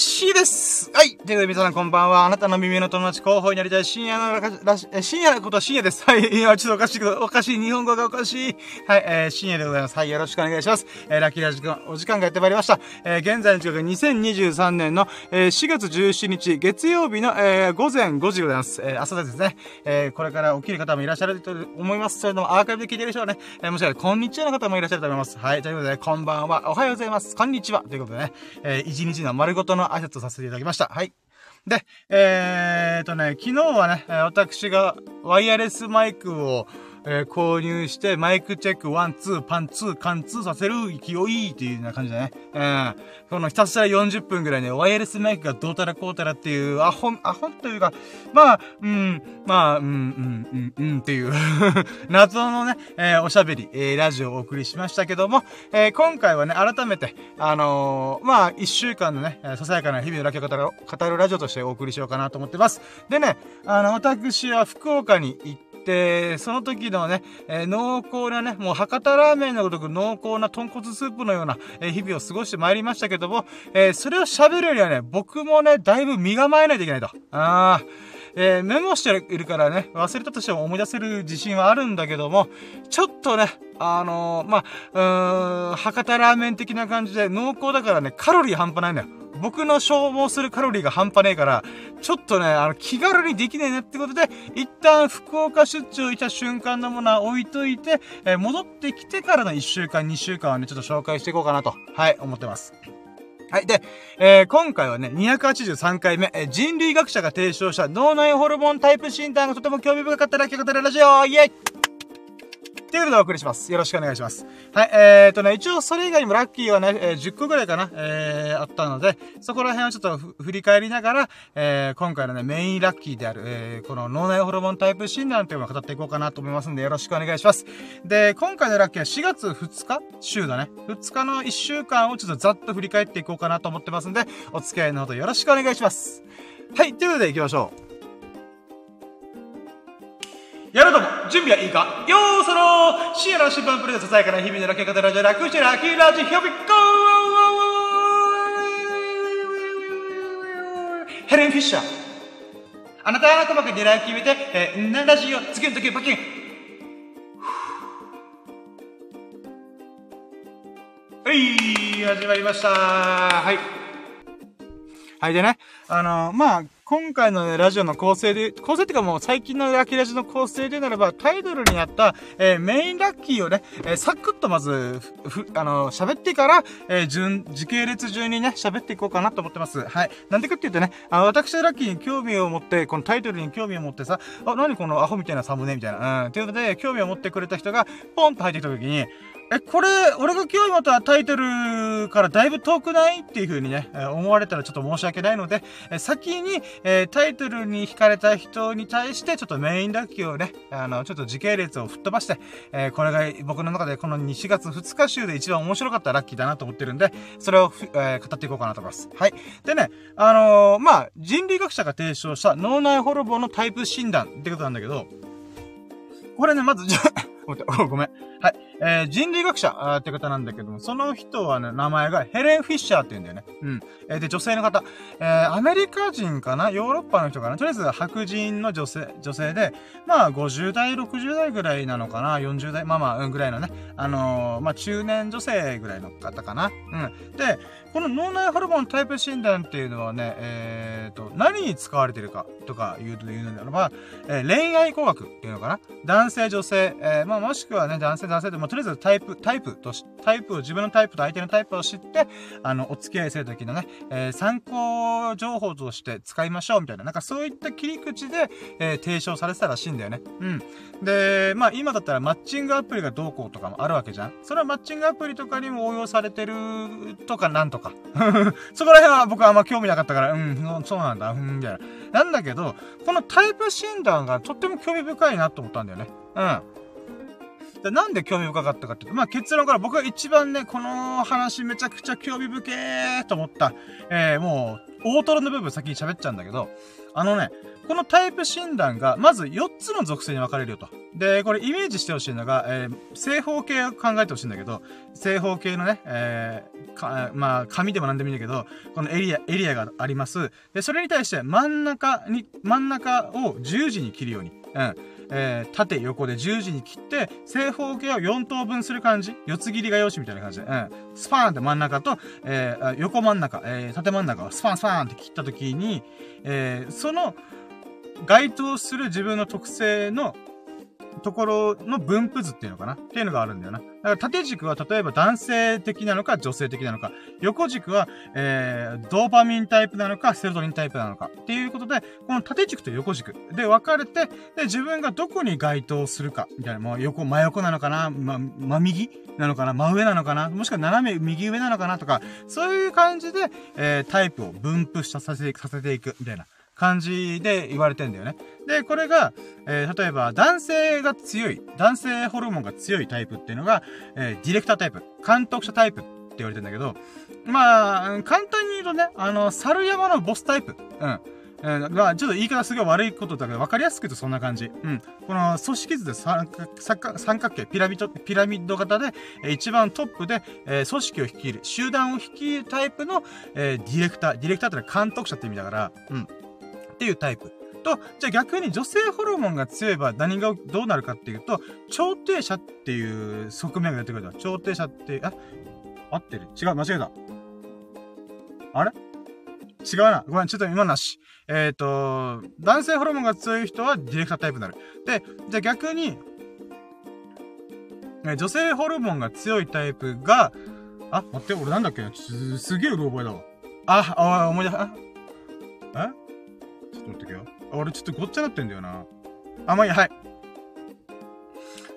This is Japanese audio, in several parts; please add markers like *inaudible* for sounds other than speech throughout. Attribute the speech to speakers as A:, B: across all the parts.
A: しいですはい。ということで皆さんこんばんは。あなたの耳の友達候補になりたい深夜のらし、深夜のことは深夜です。はい。今ちょっとおかしいけど、おかしい。日本語がおかしい。はい。えー、深夜でございます。はい。よろしくお願いします。えー、ラッキーラジオ、お時間がやってまいりました。えー、現在の時刻2023年の、えー、4月17日、月曜日の、えー、午前5時でございます。えー、朝ですね。えー、これから起きる方もいらっしゃると思います。それともアーカイブで聞いてる人はね、えー、もしかしたらこんにちはの方もいらっしゃると思います。はい。ということで、こんばんは。おはようございます。こんにちは。ということでね、えー、一日の丸ごとの挨拶をさせていただきますした。はい。で、えーとね、昨日はね、私がワイヤレスマイクを、えー、購入して、 mic check、one、two、パン、ツー、貫通させる勢いっていうような感じだね。うん。このひたすら40分ぐらいね、ワイヤレスマイクがどうたらこうたらっていう、アホン、アホンというか、まあ、うん、まあ、うん、うん、うん、うんっていう *laughs* 謎のね、えー、おしゃべり、えー、ラジオをお送りしましたけども、えー、今回はね、改めて、あのー、まあ、一週間のね、ささやかな日々のラキを語る、語るラジオとしてお送りしようかなと思ってます。でね、あの、私は福岡に行って、で、その時のね、えー、濃厚なね、もう博多ラーメンのごとく濃厚な豚骨スープのような、え、日々を過ごしてまいりましたけども、え、それを喋るよりはね、僕もね、だいぶ身構えないといけないと。あー。えー、メモしているからね、忘れたとしても思い出せる自信はあるんだけども、ちょっとね、あのー、まあ、うーん、博多ラーメン的な感じで濃厚だからね、カロリー半端ないんだよ。僕の消耗するカロリーが半端ねえから、ちょっとね、あの、気軽にできねえねってことで、一旦福岡出張いた瞬間のものは置いといて、えー、戻ってきてからの1週間、2週間はね、ちょっと紹介していこうかなと、はい、思ってます。はい。で、えー、今回はね、283回目、えー、人類学者が提唱した脳内ホルモンタイプ診断がとても興味深かったら、聞くラジオイェイということでお送りします。よろしくお願いします。はい、えーとね、一応それ以外にもラッキーはね、えー、10個ぐらいかな、えー、あったので、そこら辺をちょっと振り返りながら、えー、今回のね、メインラッキーである、えー、この脳内ホルモンタイプ診断というのを語っていこうかなと思いますんで、よろしくお願いします。で、今回のラッキーは4月2日週だね。2日の1週間をちょっとざっと振り返っていこうかなと思ってますんで、お付き合いのほどよろしくお願いします。はい、ということで行きましょう。やるとも、準備はいいか？よーそろ深夜の新聞プレゼントさやかな日々のラッキー方ラジオ楽してラッキーラジオヒョビッコー。ヘレン・フィッシャー。あなたは細かに狙い決めて、えー、なラジオ次の時パキンはい始まりました。はい。はいでね。あのー、まあ今回の、ね、ラジオの構成で、構成っていうかもう最近のラッキーラジオの構成でならば、タイトルにあった、えー、メインラッキーをね、えー、サクッとまず、ふ、あの、喋ってから、えー、順、時系列順にね、喋っていこうかなと思ってます。はい。なんでかっていうとね、あ、私はラッキーに興味を持って、このタイトルに興味を持ってさ、あ、何このアホみたいなサムネみたいな。うん。ということで、興味を持ってくれた人が、ポンと入ってきた時に、え、これ、俺が興味持ったタイトルからだいぶ遠くない？っていう風にね、思われたらちょっと申し訳ないので、先に、え、タイトルに惹かれた人に対して、ちょっとメインラッキーをね、あの、ちょっと時系列を吹っ飛ばして、え、これが僕の中でこの4月2日週で一番面白かったラッキーだなと思ってるんで、それを、え、語っていこうかなと思います。はい。でね、あのまあ、人類学者が提唱した脳内ホルモンのタイプ診断ってことなんだけど、これね、まず、じゃ、*laughs* ごめん。はい。えー、人類学者あって方なんだけども、その人はね、名前がヘレン・フィッシャーって言うんだよね。うん。えー、で、女性の方。えー、アメリカ人かな？ヨーロッパの人かな？とりあえず白人の女性、女性で、まあ、50代、60代ぐらいなのかな ?40 代、まあまあ、うん、ぐらいのね。あのー、まあ、中年女性ぐらいの方かな？うん。で、この脳内ホルモンタイプ診断っていうのはね、えーと、何に使われてるかとか言うと言うのであれば、えー、恋愛工学っていうのかな？男性、女性、えー、まあもしくはね、男性、男性で、まあとりあえずタイプ、タイプとし、タイプを、自分のタイプと相手のタイプを知って、あの、お付き合いするときのね、えー、参考情報として使いましょうみたいな、なんかそういった切り口で、えー、提唱されてたらしいんだよね。うん。で、まあ今だったらマッチングアプリがどうこうとかもあるわけじゃん。それはマッチングアプリとかにも応用されてるとかなんとか。*laughs* そこら辺は僕はあんま興味なかったから、うん、そうなんだ、うん、みたいな。なんだけど、このタイプ診断がとっても興味深いなと思ったんだよね。うん。でなんで興味深かったかっていうと、まあ結論から僕が一番ね、この話めちゃくちゃ興味深えと思った、えー、もう、大トロの部分先に喋っちゃうんだけど、あのね、このタイプ診断が、まず4つの属性に分かれるよと。で、これイメージしてほしいのが、えー、正方形を考えてほしいんだけど、正方形のね、えー、まあ、紙でも何でもいいんだけど、このエリア、エリアがあります。で、それに対して真ん中に、真ん中を十字に切るように。うん。えー、縦横で十字に切って、正方形を4等分する感じ。四つ切りが用紙みたいな感じで。うん。スパーンって真ん中と、えー、横真ん中、えー、縦真ん中をスパンスパーンって切った時に、えー、その、該当する自分の特性のところの分布図っていうのかな？っていうのがあるんだよな。だから縦軸は例えば男性的なのか女性的なのか、横軸は、えー、ドーパミンタイプなのかセロトニンタイプなのか。っていうことで、この縦軸と横軸。で分かれて、で、自分がどこに該当するか、みたいな、もう横、真横なのかな？ま、真右なのかな？真上なのかな？もしくは斜め右上なのかな？とか、そういう感じで、えー、タイプを分布させ、させていく、みたいな。感じで言われてんだよね。で、これが、えー、例えば男性が強い、男性ホルモンが強いタイプっていうのが、えー、ディレクタータイプ、監督者タイプって言われてんだけど、まあ、簡単に言うとね、あの、猿山のボスタイプ。うん。えー、まあ、ちょっと言い方すごい悪いことだけど、わかりやすく言うとそんな感じ。うん。この組織図で三角三角形、ピラミッド、ピラミッド型で、えー、一番トップで、えー、組織を率いる、集団を率いるタイプの、えー、ディレクター。ディレクターってのは監督者って意味だから、うん。っていうタイプ。と、じゃあ逆に女性ホルモンが強い場合何がどうなるかっていうと、調停者っていう側面が出てくると。調停者って、あ、合ってる？違う、間違えた。あれ？違うな。ごめん、ちょっと今なし。えっ、ー、と、男性ホルモンが強い人はディレクタータイプになる。で、じゃあ逆に、女性ホルモンが強いタイプが、あ、待って、俺なんだっけす、げえうる覚えだわ。あ、あ、思い出した。え？ちょっと待ってけよ。あ俺ちょっとごっちゃなってんだよな。あ、まあいい、はい。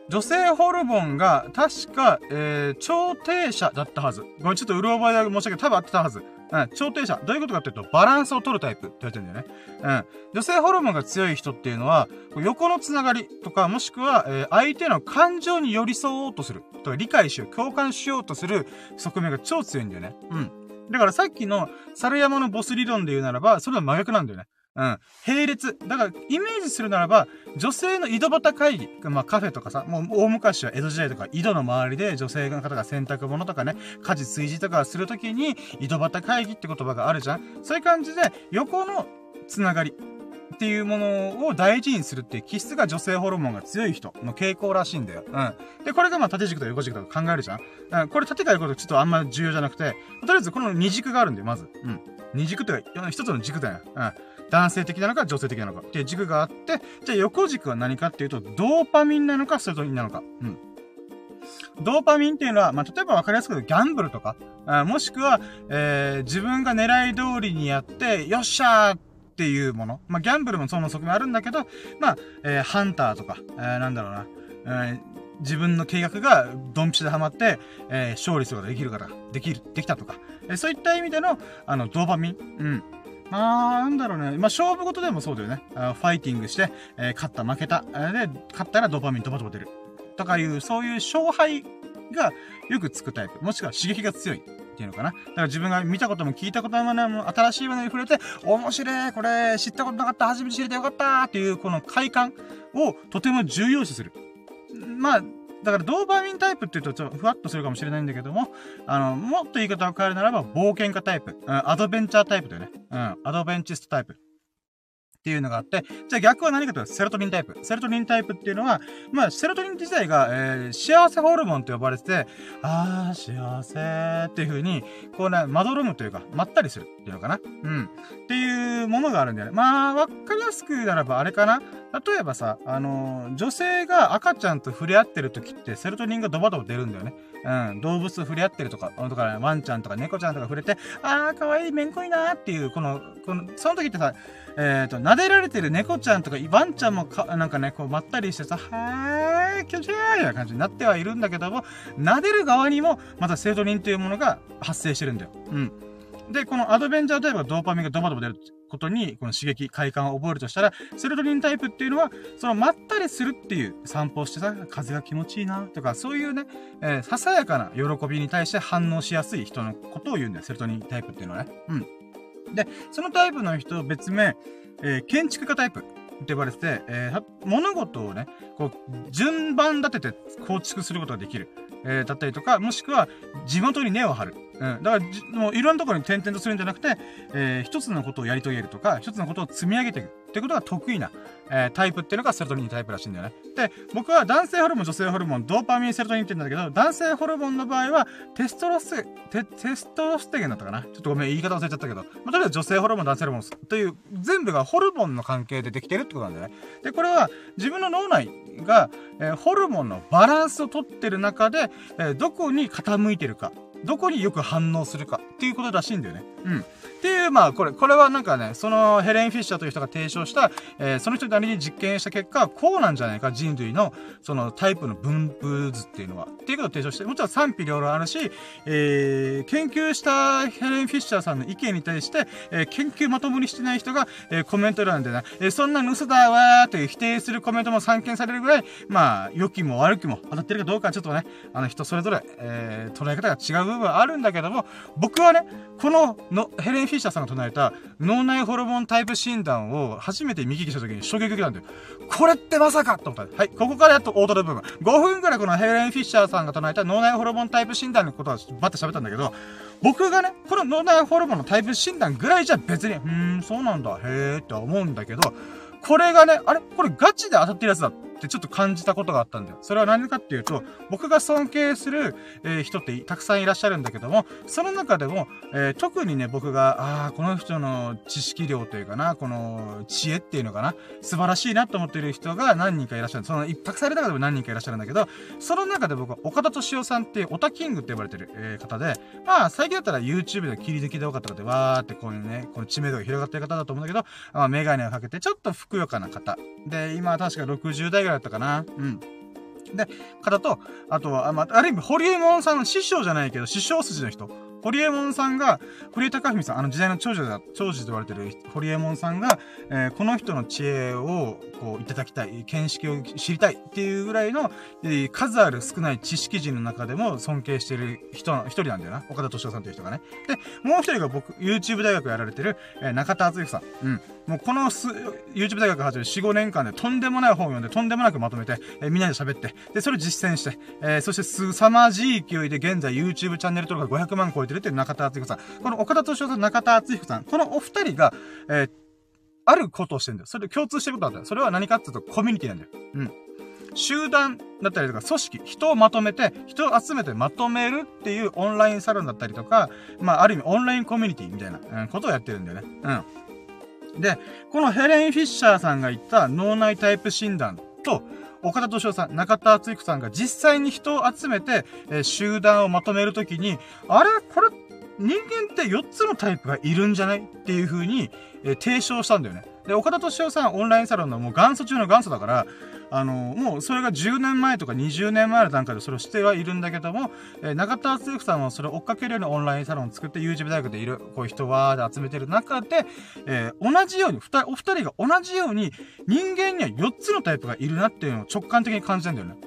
A: 女性ホルモンが、確か、えー、調停者だったはず。ごめん、ちょっとうる覚えだけ申し訳ない。多分合ってたはず。うん、調停者。どういうことかっていうと、バランスを取るタイプって言われてるんだよね。うん。女性ホルモンが強い人っていうのは、横のつながりとか、もしくは、えー、相手の感情に寄り添おうとする。とか、理解しよう、共感しようとする側面が超強いんだよね。うん。だからさっきの猿山のボス理論で言うならば、それは真逆なんだよね。うん。並列。だから、イメージするならば、女性の井戸端会議。まあ、カフェとかさ、もう大昔は江戸時代とか、井戸の周りで女性の方が洗濯物とかね、家事炊事とかするときに、井戸端会議って言葉があるじゃんそういう感じで、横のつながり。っていうものを大事にするっていう気質が女性ホルモンが強い人の傾向らしいんだよ。うん。で、これがまあ縦軸と横軸とか考えるじゃんうん。これ縦から横とちょっとあんま重要じゃなくて、とりあえずこの二軸があるんだよ、まず。うん。二軸ってか、一つの軸だよ。うん。男性的なのか女性的なのかっていう軸があって、じゃあ横軸は何かっていうと、ドーパミンなのかセロトニンなのか。うん。ドーパミンっていうのは、まあ、例えば分かりやすくギャンブルとか、あもしくは、えー、自分が狙い通りにやって、よっしゃーっていうもの。まあ、ギャンブルもその側面あるんだけど、まあ、えー、ハンターとか、えー、なんだろうな、えー、自分の計画がドンピシャでハマって、えー、勝利することができるから、できる、できたとか、えー、そういった意味での、あの、ドーパミン。うん。まあ、なんだろうね。まあ、勝負事でもそうだよね。あファイティングして、えー、勝った、負けた。で、勝ったらドーパミンドバドバ出る。とかいう、そういう勝敗がよくつくタイプ。もしくは刺激が強い。っていうのかな。だから自分が見たことも聞いたこともないも新しいものに触れて、面白いこれ知ったことなかった初めて知れてよかったっていうこの快感をとても重要視する。まあ、だからドーパミンタイプって言うとちょっとふわっとするかもしれないんだけども、あの、もっと言い方を変えるならば冒険家タイプ、うん、アドベンチャータイプだよね。うん、アドベンチストタイプ。っていうのがあって、じゃあ逆は何かというと、セロトニンタイプ。セロトニンタイプっていうのは、まあ、セロトニン自体が、えー、幸せホルモンと呼ばれてて、あー、幸せっていう風に、こうね、まどろむというか、まったりするっていうのかな。うん。っていうものがあるんだよね。まあ、わかりやすくならば、あれかな。例えばさ、あのー、女性が赤ちゃんと触れ合ってる時って、セロトニンがドバドバ出るんだよね。うん。動物触れ合ってるとか、とか、ね、ワンちゃんとか猫ちゃんとか触れて、あー、かわいい、めんこいなーっていう、この、この、その時ってさ、えっ、ー、と、撫でられてる猫ちゃんとか、ワンちゃんもか、なんかね、こう、まったりしてさ、はーい、気持ちいいな感じになってはいるんだけども、撫でる側にも、またセロトニンというものが発生してるんだよ。うん。で、このアドベンチャータイプがドーパミンがドバドバ出ることに、この刺激、快感を覚えるとしたら、セロトニンタイプっていうのは、そのまったりするっていう散歩をしてさ、風が気持ちいいな、とか、そういうね、えー、ささやかな喜びに対して反応しやすい人のことを言うんだよ、セロトニンタイプっていうのはね。うん。で、そのタイプの人別名、えー、建築家タイプって呼ばれてて、えー、物事をね、こう、順番立てて構築することができる。えー、だったりとか、もしくは、地元に根を張る。うん。だから、もういろんなところに点々とするんじゃなくて、えー、一つのことをやり遂げるとか、一つのことを積み上げていくってことが得意な、えー、タイプっていうのがセロトニンタイプらしいんだよね。で、僕は男性ホルモン、女性ホルモン、ドーパミン、セロトニンって言うんだけど、男性ホルモンの場合は、テストロステ、テストロステゲンだったかなちょっとごめん、言い方忘れちゃったけど、まあ、とりあえず女性ホルモン、男性ホルモンという、全部がホルモンの関係でできてるってことなんだよね。で、これは、自分の脳内が、えー、ホルモンのバランスをとってる中で、えー、どこに傾いてるか、どこによく反応するかっていうことらしいんだよね。うん。っていう、まあ、これ、これはなんかね、そのヘレン・フィッシャーという人が提唱した、えー、その人なりに実験した結果、こうなんじゃないか、人類の、そのタイプの分布図っていうのは。っていうことを提唱して、もちろん賛否両論あるし、えー、研究したヘレン・フィッシャーさんの意見に対して、えー、研究まともにしてない人が、えー、コメント欄でね、えー、そんな嘘だわーって否定するコメントも散見されるぐらい、まあ、良きも悪きも当たってるかどうかちょっとね、あの人それぞれ、えー、捉え方が違う部分はあるんだけども、僕はね、こののヘレン・フィッシャーフィッシャーさんが唱えた脳内ホルモンタイプ診断を初めて見聞きした時に衝撃受けたんだよ。これってまさかと思った。はい、ここからやっと大トロ部分。5分くらいこのヘレン・フィッシャーさんが唱えた脳内ホルモンタイプ診断のことはバッて喋ったんだけど、僕がね、この脳内ホルモンのタイプ診断ぐらいじゃ別に、うーん、そうなんだ、へーって思うんだけど、これがね、あれこれガチで当たってるやつだってちょっと感じたことがあったんだよ。それは何かっていうと、僕が尊敬する、えー、人ってたくさんいらっしゃるんだけども、その中でも、えー、特にね、僕が、ああ、この人の知識量というかな、この知恵っていうのかな、素晴らしいなと思っている人が何人かいらっしゃる。その、たくさんいる中でも何人かいらっしゃるんだけど、その中で僕は岡田敏夫さんっていうオタキングって呼ばれてる、えー、方で、まあ、最近だったら YouTube で切り抜きで多かった方で、わーってこういうね、この知名度が広がってる方だと思うんだけど、まあ、メガネをかけて、ちょっとふくよかな方。で、今確か60代ぐらいだったかな。うん。で、方と、あとは、あまあ、ある意味、ホリエモンさんの師匠じゃないけど、師匠筋の人。ホリエモンさんが、堀江貴文さん、あの時代の長寿だ、長寿と言われてる堀江門さんが、えー、この人の知恵を、こう、いただきたい、見識を知りたいっていうぐらいの、えー、数ある少ない知識人の中でも尊敬してる人、一人なんだよな。岡田敏夫さんという人がね。で、もう一人が僕、YouTube 大学やられてる、えー、中田敦之さん。うん。もうこのす、YouTube 大学始める4、5年間でとんでもない本を読んで、とんでもなくまとめて、えー、みんなで喋って、で、それ実践して、えー、そしてすさまじい勢いで現在 YouTube チャンネル登録が500万超えてるって中田敦彦さん。この岡田敏夫さん、中田敦彦さん。このお二人が、えー、あることをしてるんだよ。それで共通してることなんだよ。それは何かっていうとコミュニティなんだよ。うん。集団だったりとか、組織、人をまとめて、人を集めてまとめるっていうオンラインサロンだったりとか、まあ、ある意味オンラインコミュニティみたいな、うん、ことをやってるんだよね。うん。で、このヘレン・フィッシャーさんが言った脳内タイプ診断と、岡田敏夫さん、中田敦彦さんが実際に人を集めて、えー、集団をまとめるときに、あれ？これ、人間って4つのタイプがいるんじゃない？っていう風に、えー、提唱したんだよね。で、岡田敏夫さん、オンラインサロンのもう元祖中の元祖だから、あの、もうそれが10年前とか20年前の段階でそれをしてはいるんだけども、えー、中田敦之さんはそれを追っかけるようなオンラインサロンを作って YouTube 大学でいる、こういう人わーで集めてる中で、えー、同じように、二人、お二人が同じように人間には4つのタイプがいるなっていうのを直感的に感じたんだよね。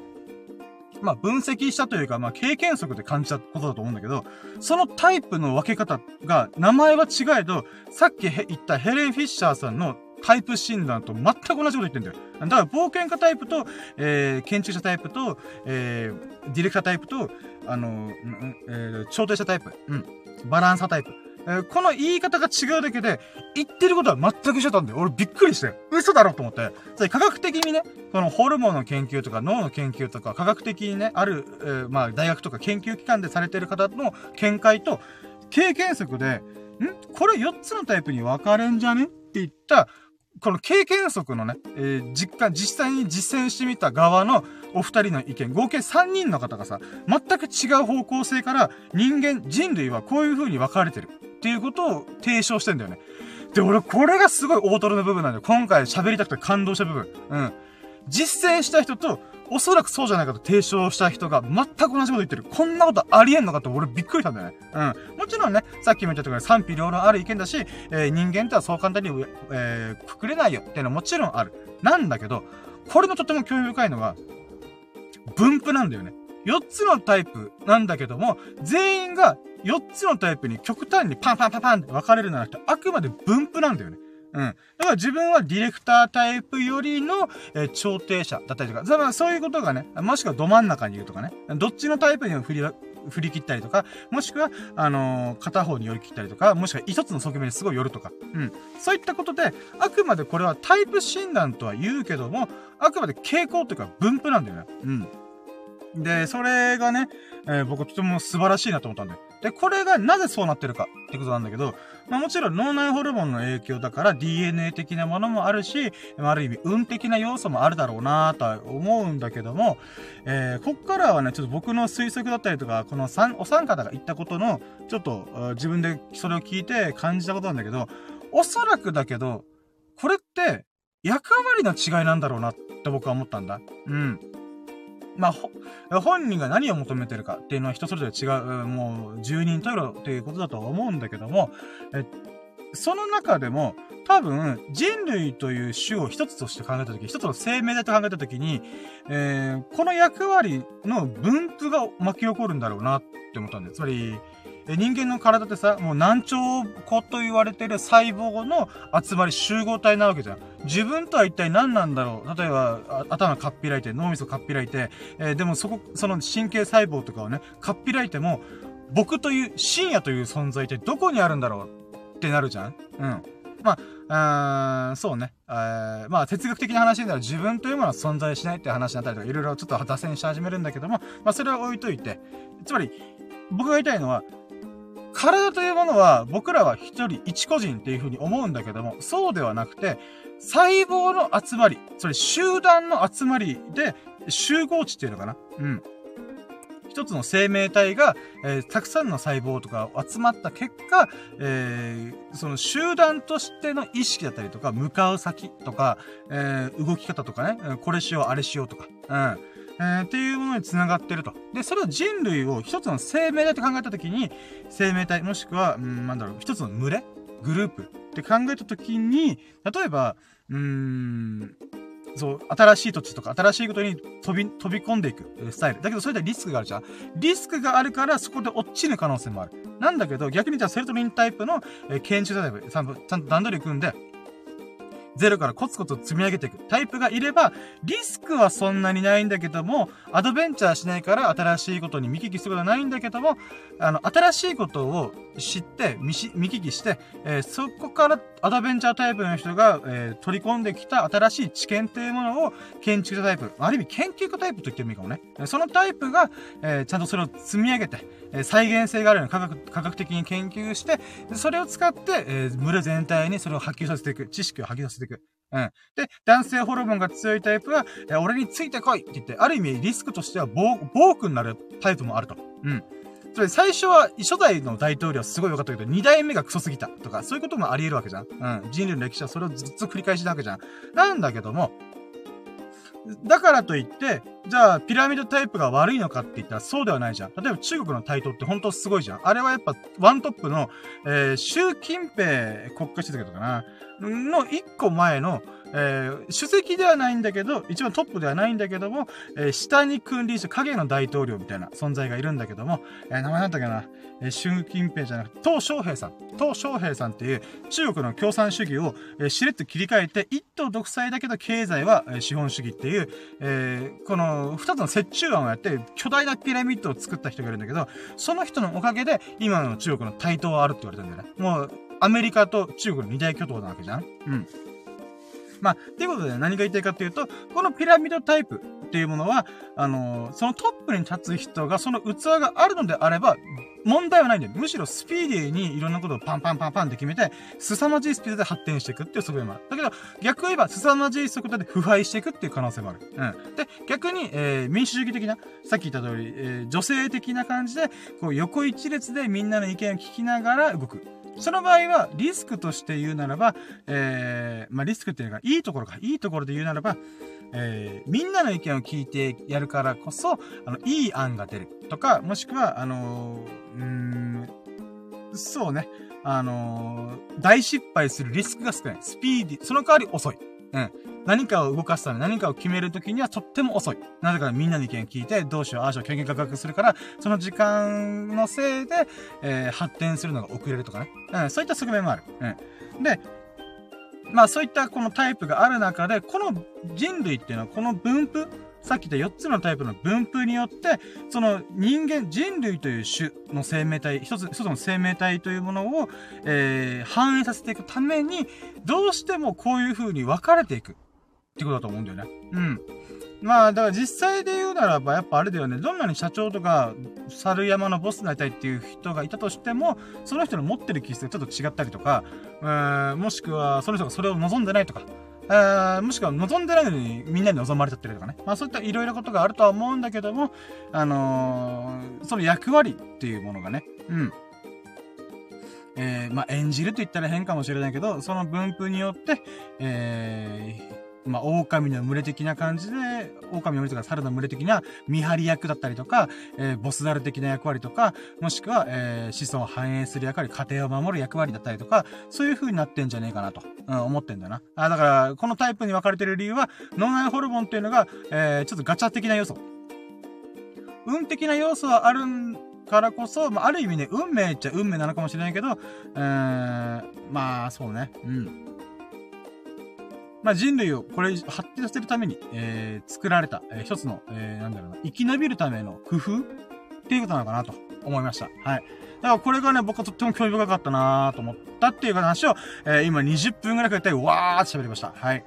A: まあ、分析したというか、まあ、経験則で感じたことだと思うんだけど、そのタイプの分け方が、名前は違えど、さっき言ったヘレン・フィッシャーさんのタイプ診断と全く同じこと言ってんだよ。だから冒険家タイプと、えー、建築者タイプと、えー、ディレクタータイプと、あの、えー、調停者タイプ、うん、バランサタイプ。えー、この言い方が違うだけで、言ってることは全く一緒だったんだよ。俺びっくりして。嘘だろと思って。そ科学的にね、このホルモンの研究とか脳の研究とか、科学的にね、ある、えー、まあ、大学とか研究機関でされてる方の見解と、経験則で、ん？これ4つのタイプに分かれんじゃね？って言った、この経験則のね、えー、実感、実際に実践してみた側のお二人の意見、合計3人の方がさ、全く違う方向性から人間、人類はこういう風に分かれてるっていうことを提唱してんだよね。で、俺、これがすごい大トロの部分なんだよ。今回喋りたくて感動した部分。うん。実践した人と、おそらくそうじゃないかと提唱した人が全く同じこと言ってる。こんなことありえんのかって俺びっくりしたんだよね。うん。もちろんね、さっきも言ったとおり賛否両論ある意見だし、えー、人間とはそう簡単に、えー、くくれないよっていうのはもちろんある。なんだけど、これのとても興味深いのが、分布なんだよね。4つのタイプなんだけども、全員が4つのタイプに極端にパンパンパンパンって分かれるんじゃなくて、あくまで分布なんだよね。うん。だから自分はディレクタータイプよりの、えー、調停者だったりとか、だからそういうことがね、もしくはど真ん中にいるとかね、どっちのタイプにも振り、振り切ったりとか、もしくは、あのー、片方に寄り切ったりとか、もしくは一つの側面にすごい寄るとか。うん。そういったことで、あくまでこれはタイプ診断とは言うけども、あくまで傾向というか分布なんだよね。うん。で、それがね、えー、僕とても素晴らしいなと思ったんだよ。で、これがなぜそうなってるかってことなんだけど、まあもちろん脳内ホルモンの影響だから DNA 的なものもあるし、ある意味運的な要素もあるだろうなとは思うんだけども、えー、こっからはね、ちょっと僕の推測だったりとか、このお三方が言ったことの、ちょっと自分でそれを聞いて感じたことなんだけど、おそらくだけど、これって役割の違いなんだろうなって僕は思ったんだ。うん。まあ、本人が何を求めてるかっていうのは人それぞれ違う、もう、十人十色ということだと思うんだけども、えその中でも、多分、人類という種を一つとして考えたとき、一つの生命体と考えたときに、えー、この役割の分布が巻き起こるんだろうなって思ったんだよ。つまり、人間の体ってさ、もう難聴個と言われてる細胞の集まり集合体なわけじゃん。自分とは一体何なんだろう例えば、頭かっぴらいて、脳みそかっぴらいて、えー、でもそこ、その神経細胞とかをね、かっぴらいても、僕という、深夜という存在ってどこにあるんだろうってなるじゃんうん。まあ、うそうね。まあ、哲学的な話なら自分というものは存在しないって話になったりとか、いろいろちょっと脱線し始めるんだけども、まあ、それは置いといて、つまり、僕が言いたいのは、体というものは僕らは一人一個人っていうふうに思うんだけども、そうではなくて、細胞の集まり、それ集団の集まりで集合値っていうのかな？うん。一つの生命体が、えー、たくさんの細胞とか集まった結果、えー、その集団としての意識だったりとか、向かう先とか、えー、動き方とかね、これしよう、あれしようとか、うん。えー、っていうものに繋がってると。で、それを人類を一つの生命体と考えたときに、生命体、もしくは、うん、なんだろう、一つの群れグループって考えたときに、例えば、うーん、そう、新しい土地とか新しいことに飛び、飛び込んでいくスタイル。だけどそれでリスクがあるじゃん。リスクがあるからそこで落ちる可能性もある。なんだけど、逆にじゃあセロトニンタイプの、えー、研修タイプ、ちゃんと段取り組んで、ゼロからコツコツ積み上げていく。タイプがいれば、リスクはそんなにないんだけども、アドベンチャーしないから新しいことに見聞きすることはないんだけども、あの、新しいことを知って、見見聞きして、えー、そこからアドベンチャータイプの人が、えー、取り込んできた新しい知見っていうものを研究者タイプ、ある意味研究家タイプと言ってもいいかもね。そのタイプが、えー、ちゃんとそれを積み上げて、え再現性があるように科学科学的に研究して、それを使って、えー、群れ全体にそれを波及させていく。知識を波及させていく。うん。で、男性ホルモンが強いタイプは、え俺についてこいって言って、ある意味リスクとしては暴、暴君になるタイプもあると。うん。つまり最初は、初代の大統領はすごい良かったけど、二代目がクソすぎたとか、そういうこともあり得るわけじゃん。うん。人類の歴史はそれをずっと繰り返しなわけじゃん。なんだけども、だからといって、じゃあ、ピラミッドタイプが悪いのかって言ったらそうではないじゃん。例えば中国の台頭って本当すごいじゃん。あれはやっぱワントップの、えー、習近平国家主席とかな、の一個前の、えー、主席ではないんだけど、一番トップではないんだけども、えー、下に君臨して影の大統領みたいな存在がいるんだけども、えー、名前なんだっけな、えー、習近平じゃなくて、鄧小平さん。鄧小平さんっていう中国の共産主義を、えー、しれっと切り替えて、一党独裁だけど経済は、えー、資本主義っていう、えー、この二つの折衷案をやって、巨大なピラミッドを作った人がいるんだけど、その人のおかげで、今の中国の台頭はあるって言われたんだよね。もう、アメリカと中国の二大巨頭なわけじゃんうん。まあ、っていうことで何が言いたいかっていうと、このピラミッドタイプっていうものは、あのー、そのトップに立つ人がその器があるのであれば、問題はないんだよ。むしろスピーディーにいろんなことをパンパンパンパンって決めて、凄まじいスピードで発展していくっていう側面もある。だけど、逆を言えば、凄まじい速度で腐敗していくっていう可能性もある。うん。で、逆に、えー、民主主義的な、さっき言った通り、えー、女性的な感じで、こう、横一列でみんなの意見を聞きながら動く。その場合は、リスクとして言うならば、えー、まあ、リスクっていうのが、いいところか、いいところで言うならば、えー、みんなの意見を聞いてやるからこそ、あの、いい案が出る。とか、もしくは、あのー、うーん、そうね、あのー、大失敗するリスクが少ない。スピーディー、その代わり遅い。うん。何かを動かすため、何かを決めるときにはとっても遅い。なぜかみんなの意見聞いて、どうしよう、ああしよう、権限価格するから、その時間のせいで、えー、発展するのが遅れるとかね。うん、そういった側面もある。うん。で、まあそういったこのタイプがある中で、この人類っていうのはこの分布、さっき言った4つのタイプの分布によって、その人間、人類という種の生命体、一つ、一つの生命体というものを、えー、反映させていくために、どうしてもこういう風に分かれていく。ってことだと思うんだよね。うん。まあ、だから実際で言うならば、やっぱあれだよね、どんなに社長とか、猿山のボスになりたいっていう人がいたとしても、その人の持ってる気質がちょっと違ったりとか、うーもしくは、その人がそれを望んでないとか、あもしくは望んでないのにみんなに望まれちゃってるとかね。まあそういったいろいろことがあるとは思うんだけども、あのー、その役割っていうものがね、うん。えー、まあ演じると言ったら変かもしれないけど、その分布によって、えー、まあ、狼の群れ的な感じで、狼の群れとか猿の群れ的な見張り役だったりとか、えー、ボスダル的な役割とか、もしくは、えー、子孫を繁栄する役割、家庭を守る役割だったりとか、そういう風になってんじゃねえかなと、うん、思ってんだな。あ、だから、このタイプに分かれてる理由は、脳内ホルモンっていうのが、えー、ちょっとガチャ的な要素。運的な要素はあるからこそ、まあ、ある意味ね、運命っちゃ運命なのかもしれないけど、えー、まあ、そうね。うん。まあ、人類をこれ発展させるために、えー、作られた、えー、一つの、えー、なんだろうな、生き延びるための工夫っていうことなのかなと思いました。はい。だからこれがね、僕はとっても興味深かったなと思ったっていう話を、えー、今20分くらいかけてわーって喋りました。はい。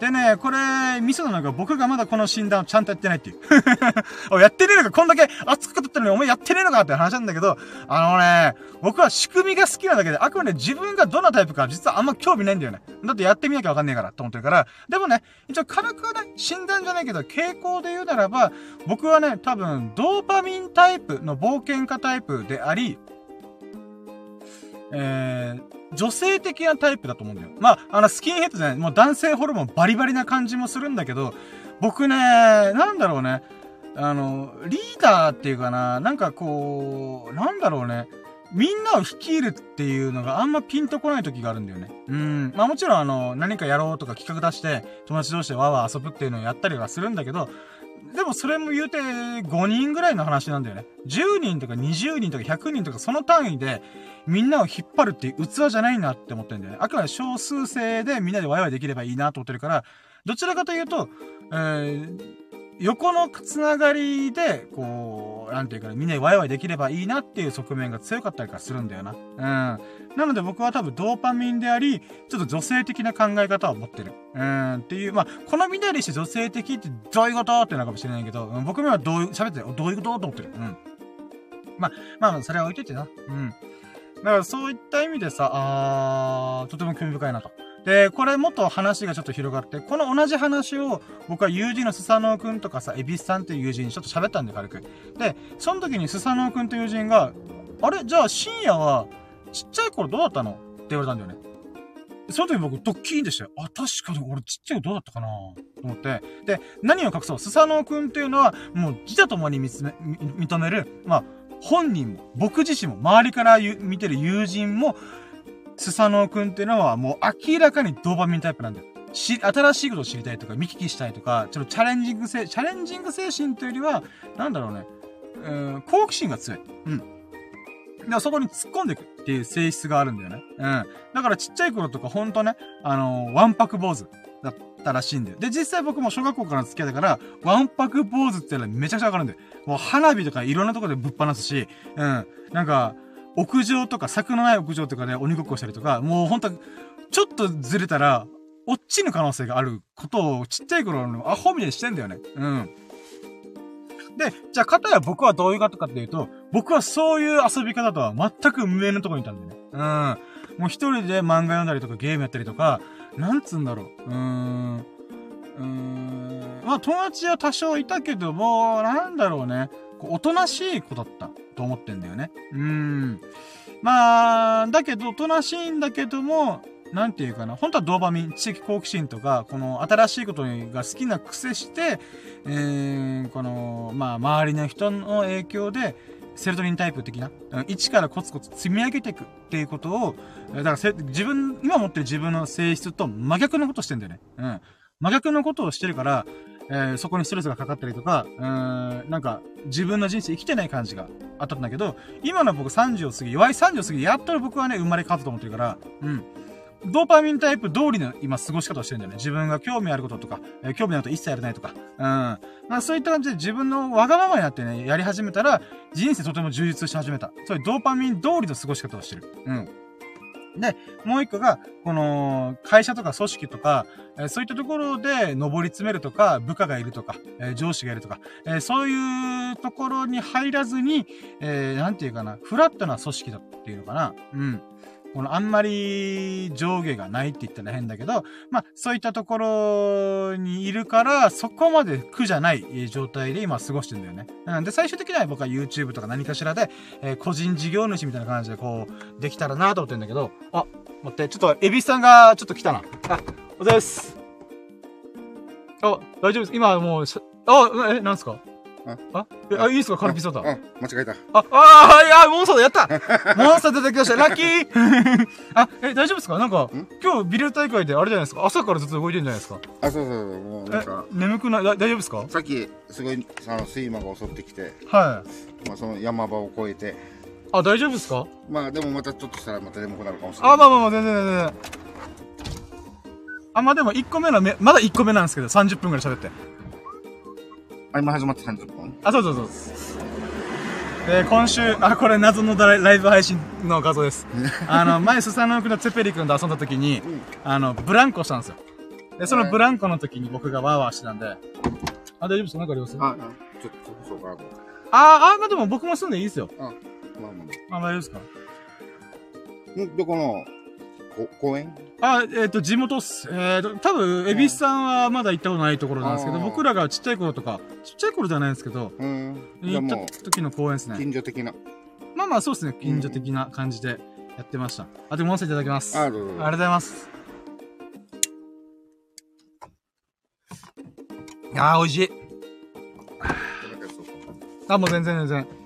A: でね、これ、ミソなのが僕がまだこの診断をちゃんとやってないっていう。*laughs* おやってねえのかこんだけ熱く語ってるのにお前やってねえのかって話なんだけど、あのね、僕は仕組みが好きなだけで、あくまで自分がどんなタイプか実はあんま興味ないんだよね。だってやってみなきゃわかんねえからと思ってるから、でもね、一応軽くね、診断じゃないけど、傾向で言うならば、僕はね、多分、ドーパミンタイプの冒険家タイプであり、えー、女性的なタイプだと思うんだよ。まあ、あの、スキンヘッドじゃない、もう男性ホルモンバリバリな感じもするんだけど、僕ね、なんだろうね、あの、リーダーっていうかな、なんかこう、なんだろうね、みんなを率いるっていうのがあんまピンとこない時があるんだよね。うん。まあもちろんあの、何かやろうとか企画出して、友達同士でわーわー遊ぶっていうのをやったりはするんだけど、でもそれも言うて5人ぐらいの話なんだよね。10人とか20人とか100人とかその単位でみんなを引っ張るっていう器じゃないなって思ってんだよね。あくまで少数制でみんなでワイワイできればいいなと思ってるから、どちらかというと、えー、横のつながりで、こう、なんていうかみんなワイワイできればいいなっていう側面が強かったりかするんだよな。うん。なので僕は多分ドーパミンであり、ちょっと女性的な考え方を持ってる。うん、っていう、まあ、このみなりして女性的ってどういうことってなるかもしれないけど、うん、僕はどういう、喋ってどういうことと思ってる。うん。まあ、まあ、それは置いといてな。うん。だからそういった意味でさ、あー、とても興味深いなと。で、これもっと話がちょっと広がって、この同じ話を僕は友人のスサノオくんとかさ、エビスさんっていう友人にちょっと喋ったんで軽く。で、その時にスサノオくんという友人が、あれ？じゃあ深夜はちっちゃい頃どうだったの？って言われたんだよね。その時僕ドッキリでしたよ。あ、確かに俺ちっちゃい頃どうだったかな？と思って。で、何を隠そう？スサノオくんっていうのは、もう自他ともに認める、まあ、本人も、僕自身も、周りから見てる友人も、スサノオくんっていうのはもう明らかにドーパミンタイプなんだよ。し、新しいことを知りたいとか、見聞きしたいとか、ちょっとチャレンジング精、チャレンジング精神というよりは、なんだろうね、うん、好奇心が強い。うん。だからそこに突っ込んでいくっていう性質があるんだよね。うん。だからちっちゃい頃とかほんとね、あのー、ワンパク坊主だったらしいんだよ。で、実際僕も小学校から付き合ったから、ワンパク坊主っていうのはめちゃくちゃわかるんだよ。もう花火とかいろんなところでぶっ放すし、うん。なんか、屋上とか、柵のない屋上とかで鬼ごっこしたりとか、もうほんと、ちょっとずれたら、落ちぬ可能性があることをちっちゃい頃のアホみたいにしてんだよね。うん。で、じゃあ、方や僕はどういう方かっていうと、僕はそういう遊び方とは全く無縁のとこにいたんだよね。うん。もう一人で漫画読んだりとかゲームやったりとか、なんつうんだろう。うーん。うーん。まあ、友達は多少いたけども、なんだろうね。おとなしい子だったと思ってんだよね。うん。まあ、だけど、おとなしいんだけども、なんていうかな、本当はドーパミン、知的好奇心とか、この新しいことが好きな癖して、えー、この、まあ、周りの人の影響で、セロトニンタイプ的な、一からコツコツ積み上げていくっていうことを、だから自分、今持ってる自分の性質と真逆のことしてんだよね。うん。真逆のことをしてるから、えーそこにストレスがかかったりとか、うーん、なんか、自分の人生生きてない感じがあったんだけど、今の僕30を過ぎ、弱い30を過ぎ、やっと僕はね、生まれ変わったと思ってるから、うん。ドーパミンタイプ通りの今過ごし方をしてるんだよね。自分が興味あることとか、えー興味ないこと一切やらないとか。うん。まあそういった感じで自分のわがままになってね、やり始めたら、人生とても充実し始めた。そういうドーパミン通りの過ごし方をしてる。うん。で、もう一個が、この、会社とか組織とか、えそういったところで上り詰めるとか、部下がいるとか、え上司がいるとか、えそういうところに入らずに、えーなんていうかな、フラットな組織だっていうのかな。うん。このあんまり上下がないって言ったら変だけど、まあそういったところにいるから、そこまで苦じゃない状態で今過ごしてんだよね。うん。で、最終的には僕は YouTube とか何かしらで、えー個人事業主みたいな感じでこう、できたらなと思ってんだけど、あ、待って、ちょっと、エビスさんがちょっと来たな。あ、おはようございます。あ、大丈夫です。今もう、あ、え、なんすか？
B: あ
A: あいいですか？カルピスソーダ。
B: あ、間違えた。
A: あ、あー、いや、モンスターだ、やった。*laughs* モンスター出てきました、ラッキー。*laughs* あ、え、大丈夫ですか？なんか
B: ん、
A: 今日ビル大会であれじゃないですか？朝からずっと動いてるんじゃないですか？
B: あ、そうそうそう、もうなん
A: え
B: か、、
A: 眠くない？だ大丈夫ですか？
B: さっき、すごい、あの、睡魔が襲ってきて、
A: はい。
B: まあ、その山場を越えて、
A: あ、大丈夫ですか？
B: まあ、でもまたちょっとしたらまた眠くなるかもしれない。
A: あ、まあまあまあ、全然全然。あ、まあでも1個目のめ、まだ1個目なんですけど、30分くらい喋って。
B: あ、今始まって30分
A: あ、そうそうそう。で、今週、あ、これ謎のライライブ配信の画像です。*laughs* あの、前、スサノオクのツェペリ君と遊んだ時に、あの、ブランコしたんですよ。で、そのブランコの時に僕がワーワーしてたんで、あ、大丈夫ですか？なんかあります？あ、
B: あ、ちょっと、そうかなと。
A: あ、まあでも僕も住んでいいですよ。
B: まあまあま
A: あ、大丈夫ですか？
B: あ。んどこの、こ公園？
A: あ、えっ、と、地元っす。えっ、と、多分、エビスさんはまだ行ったことないところなんですけど、
B: あー
A: 僕らがちっちゃい頃とか、ちっちゃい頃じゃないんですけど、
B: うん。
A: 行っ
B: も
A: た時の公園です
B: う、
A: ね。
B: 近所的な。
A: まあまあそうですね、近所的な感じでやってました。あ、でも、音声いただきます。
B: あ、
A: りがとうございます。いやー、美味しい。あ、もう全然全然。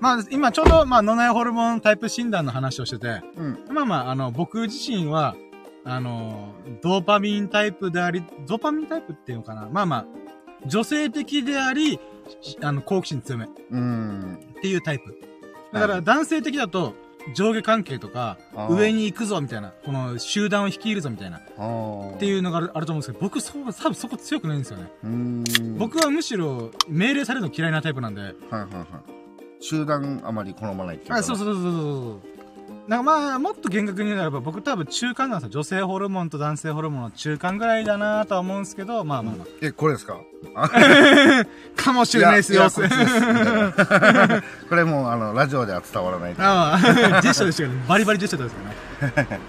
A: まあ、今ちょうど、まあ、脳内ホルモンタイプ診断の話をしてて、
B: うん。
A: まあまあ、あの、僕自身は、あの、ドーパミンタイプであり、ドーパミンタイプっていうのかな？まあまあ、女性的であり、しあの、好奇心強めっ
B: うん。
A: ていうタイプ。だから、男性的だと、上下関係とか、上に行くぞみたいな、この集団を率いるぞみたいな、っ。ていうのがあるあると思うんですけど、僕そう、多分そこ強くないんですよね。僕はむしろ、命令されるの嫌いなタイプなんで、
B: はいはいはい。集団あまり好まないっていうか。
A: あ、そうそうそうそうそう。なんかまあ、もっと厳格に言うならば、僕多分中間なんですよ。女性ホルモンと男性ホルモンの中間ぐらいだなとは思うんですけど、まあまあまあ。
B: え、これですか？あ *laughs*
A: かもしれないですよ。*laughs*
B: これもう、あの、ラジオでは伝わらない。
A: ああ、*laughs* ジェスチャーでしたけど、バリバリジェスチャーですからね。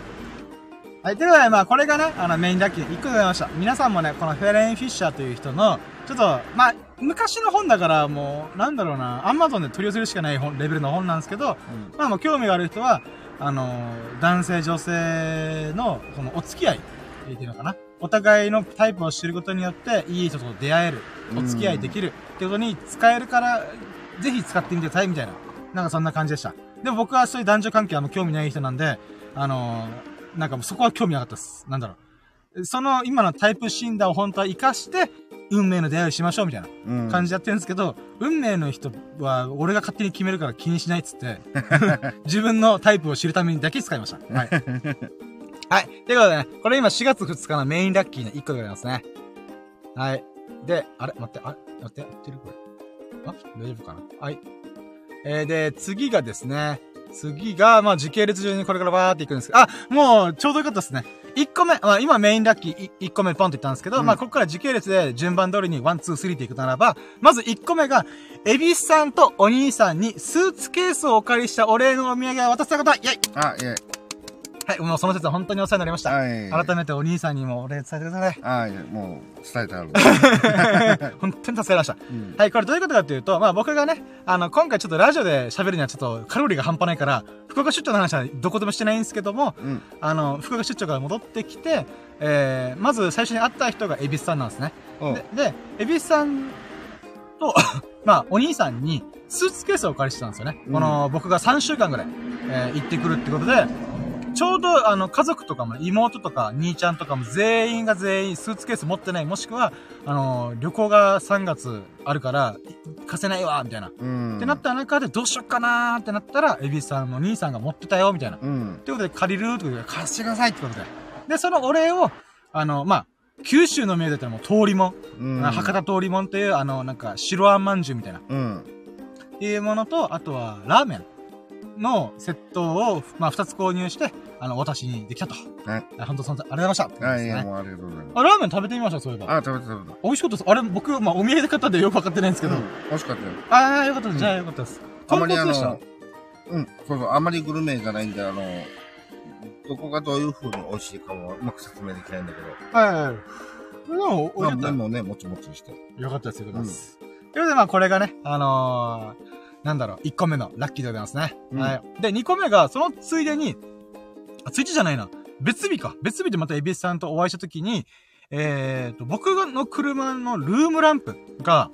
A: はい、ということで、まあ、これがね、あの、メインラッキー1個でございました。皆さんもね、このフェレン・フィッシャーという人の、ちょっと、まあ、昔の本だから、もう、なんだろうな、アマゾンで取り寄せるしかない本レベルの本なんですけど、まあ、もう興味がある人は、あの、男性、女性の、このお付き合いっていうのかな。お互いのタイプを知ることによって、いい人と出会える、お付き合いできるってことに使えるから、ぜひ使ってみてください、みたいな。なんかそんな感じでした。でも僕はそういう男女関係はもう興味ない人なんで、あのーなんかもうそこは興味なかったです。なんだろう。その今のタイプ診断を本当は活かして、運命の出会いをしましょうみたいな
B: うん
A: 感じでやってるんですけど、運命の人は俺が勝手に決めるから気にしないっつって、*laughs* 自分のタイプを知るためにだけ使いました。はい。*laughs* はい。ということでね、これ今4月2日のメインラッキーの1個でございますね。はい。で、あれ？待って、あれ？待って、合ってるこれ？あ？大丈夫かな？はい。えー、で、次がですね、次が、まあ、時系列順にこれからバーっていくんですけど、あ、もう、ちょうどよかったですね。1個目、まあ、今メインラッキー1個目ポンって言ったんですけど、
B: うん
A: まあ、ここから時系列で順番通りに1、2、3っていくならば、まず1個目が、エビスさんとお兄さんにスーツケースをお借りしたお礼のお土産を渡したことは、イェイ
B: あ、いえ。
A: はい、もうその説は本当にお世話になりました。
B: はい。
A: 改めてお兄さんにもお礼伝えてください。
B: あ、いえ、もう、伝えてある。*laughs*
A: 本当に助かりました。
B: うん
A: はい、これどういうことかというと、まあ僕がね、あの、今回ちょっとラジオで喋るにはちょっとカロリーが半端ないから、福岡出張の話はどこでもしてないんですけども、
B: うん。
A: あの、福岡出張から戻ってきて、えー、まず最初に会った人が恵比寿さんなんですね。で、恵比寿さんと、*laughs* まあ、お兄さんに、スーツケースをお借りしてたんですよね。
B: うん
A: この、僕が3週間ぐらい、えー行ってくるってことで、ちょうど、あの、家族とかも、妹とか、兄ちゃんとかも全員が全員スーツケース持ってない、もしくは、あの、旅行が3月あるから、貸せないわ、みたいな。
B: うん。
A: ってなった中でどうしよっかなーってなったら、エビスさんの兄さんが持ってたよ、みたいな。
B: うん。
A: ということで借りるってことで貸してくださいってことで。で、そのお礼を、あの、まあ、九州の名で言ったらもう通りもん、
B: うん。
A: 博多通りもんっていう、あの、なんか、白あんまんじゅうみたいな。
B: うん。
A: っていうものと、あとは、ラーメンのセットを、まあ、二つ購入して、あの、私にできたと。
B: はい。
A: あ本当その、ありがとうございましたってこと
B: あ、
A: ですね
B: いや、もうありがとうございます。
A: あ、ラーメン食べてみました、そういえば。
B: あ、食べた食べた。
A: 美味しかったです。あれ、僕、まあ、お土産で買ったんでよくわかってないんですけど。
B: うん美味しかったよ。
A: ああ、よかったです。じゃあよかったです。
B: あまりあの、うん、そうそう、あまりグルメじゃないんで、あの、どこがどういう風に美味しいかもうまく説明できないんだけ
A: はいはいはい。でも、美味しかっ
B: もね、もちもちして。
A: よかったです、よかったです。ということで、まあ、これがね、あのー、なんだろう、1個目のラッキーでございますね。
B: うん
A: はい。で、2個目が、そのついでに、あ、ついでじゃないな。別日か。別日でまたエビスさんとお会いしたときに、えーと、僕の車のルームランプが、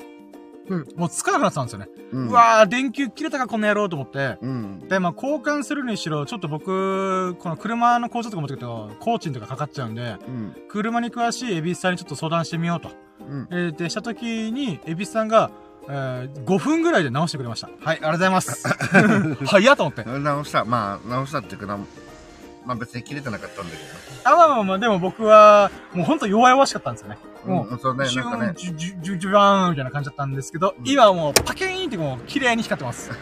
B: うん
A: もうつかなくなってたんですよね。
B: う。
A: うんわー、電球切れたか、この野郎と思って。
B: うん。
A: で、まあ、交換するにしろ、ちょっと僕、この車の工場とか持ってくると、工賃とかかかっちゃうんで、
B: うん。
A: 車に詳しいエビスさんにちょっと相談してみようと。
B: うん。
A: えー、で、したときに、エビスさんが、えー、5分ぐらいで直してくれました。はい、ありがとうございます。*laughs* 早っと思って。
B: 直した。まあ、直したっていうかな、まあ別に切れてなかったんだけ
A: あ、まあまあまあ、でも僕は、もうほんと弱々しかったんですよね。
B: ど。
A: も
B: うん、そね、んかね。
A: ジュジュジュジュバーンみたいな感じだったんですけど、
B: うん
A: 今はもう、パキーンってもう、綺麗に光ってます。*laughs*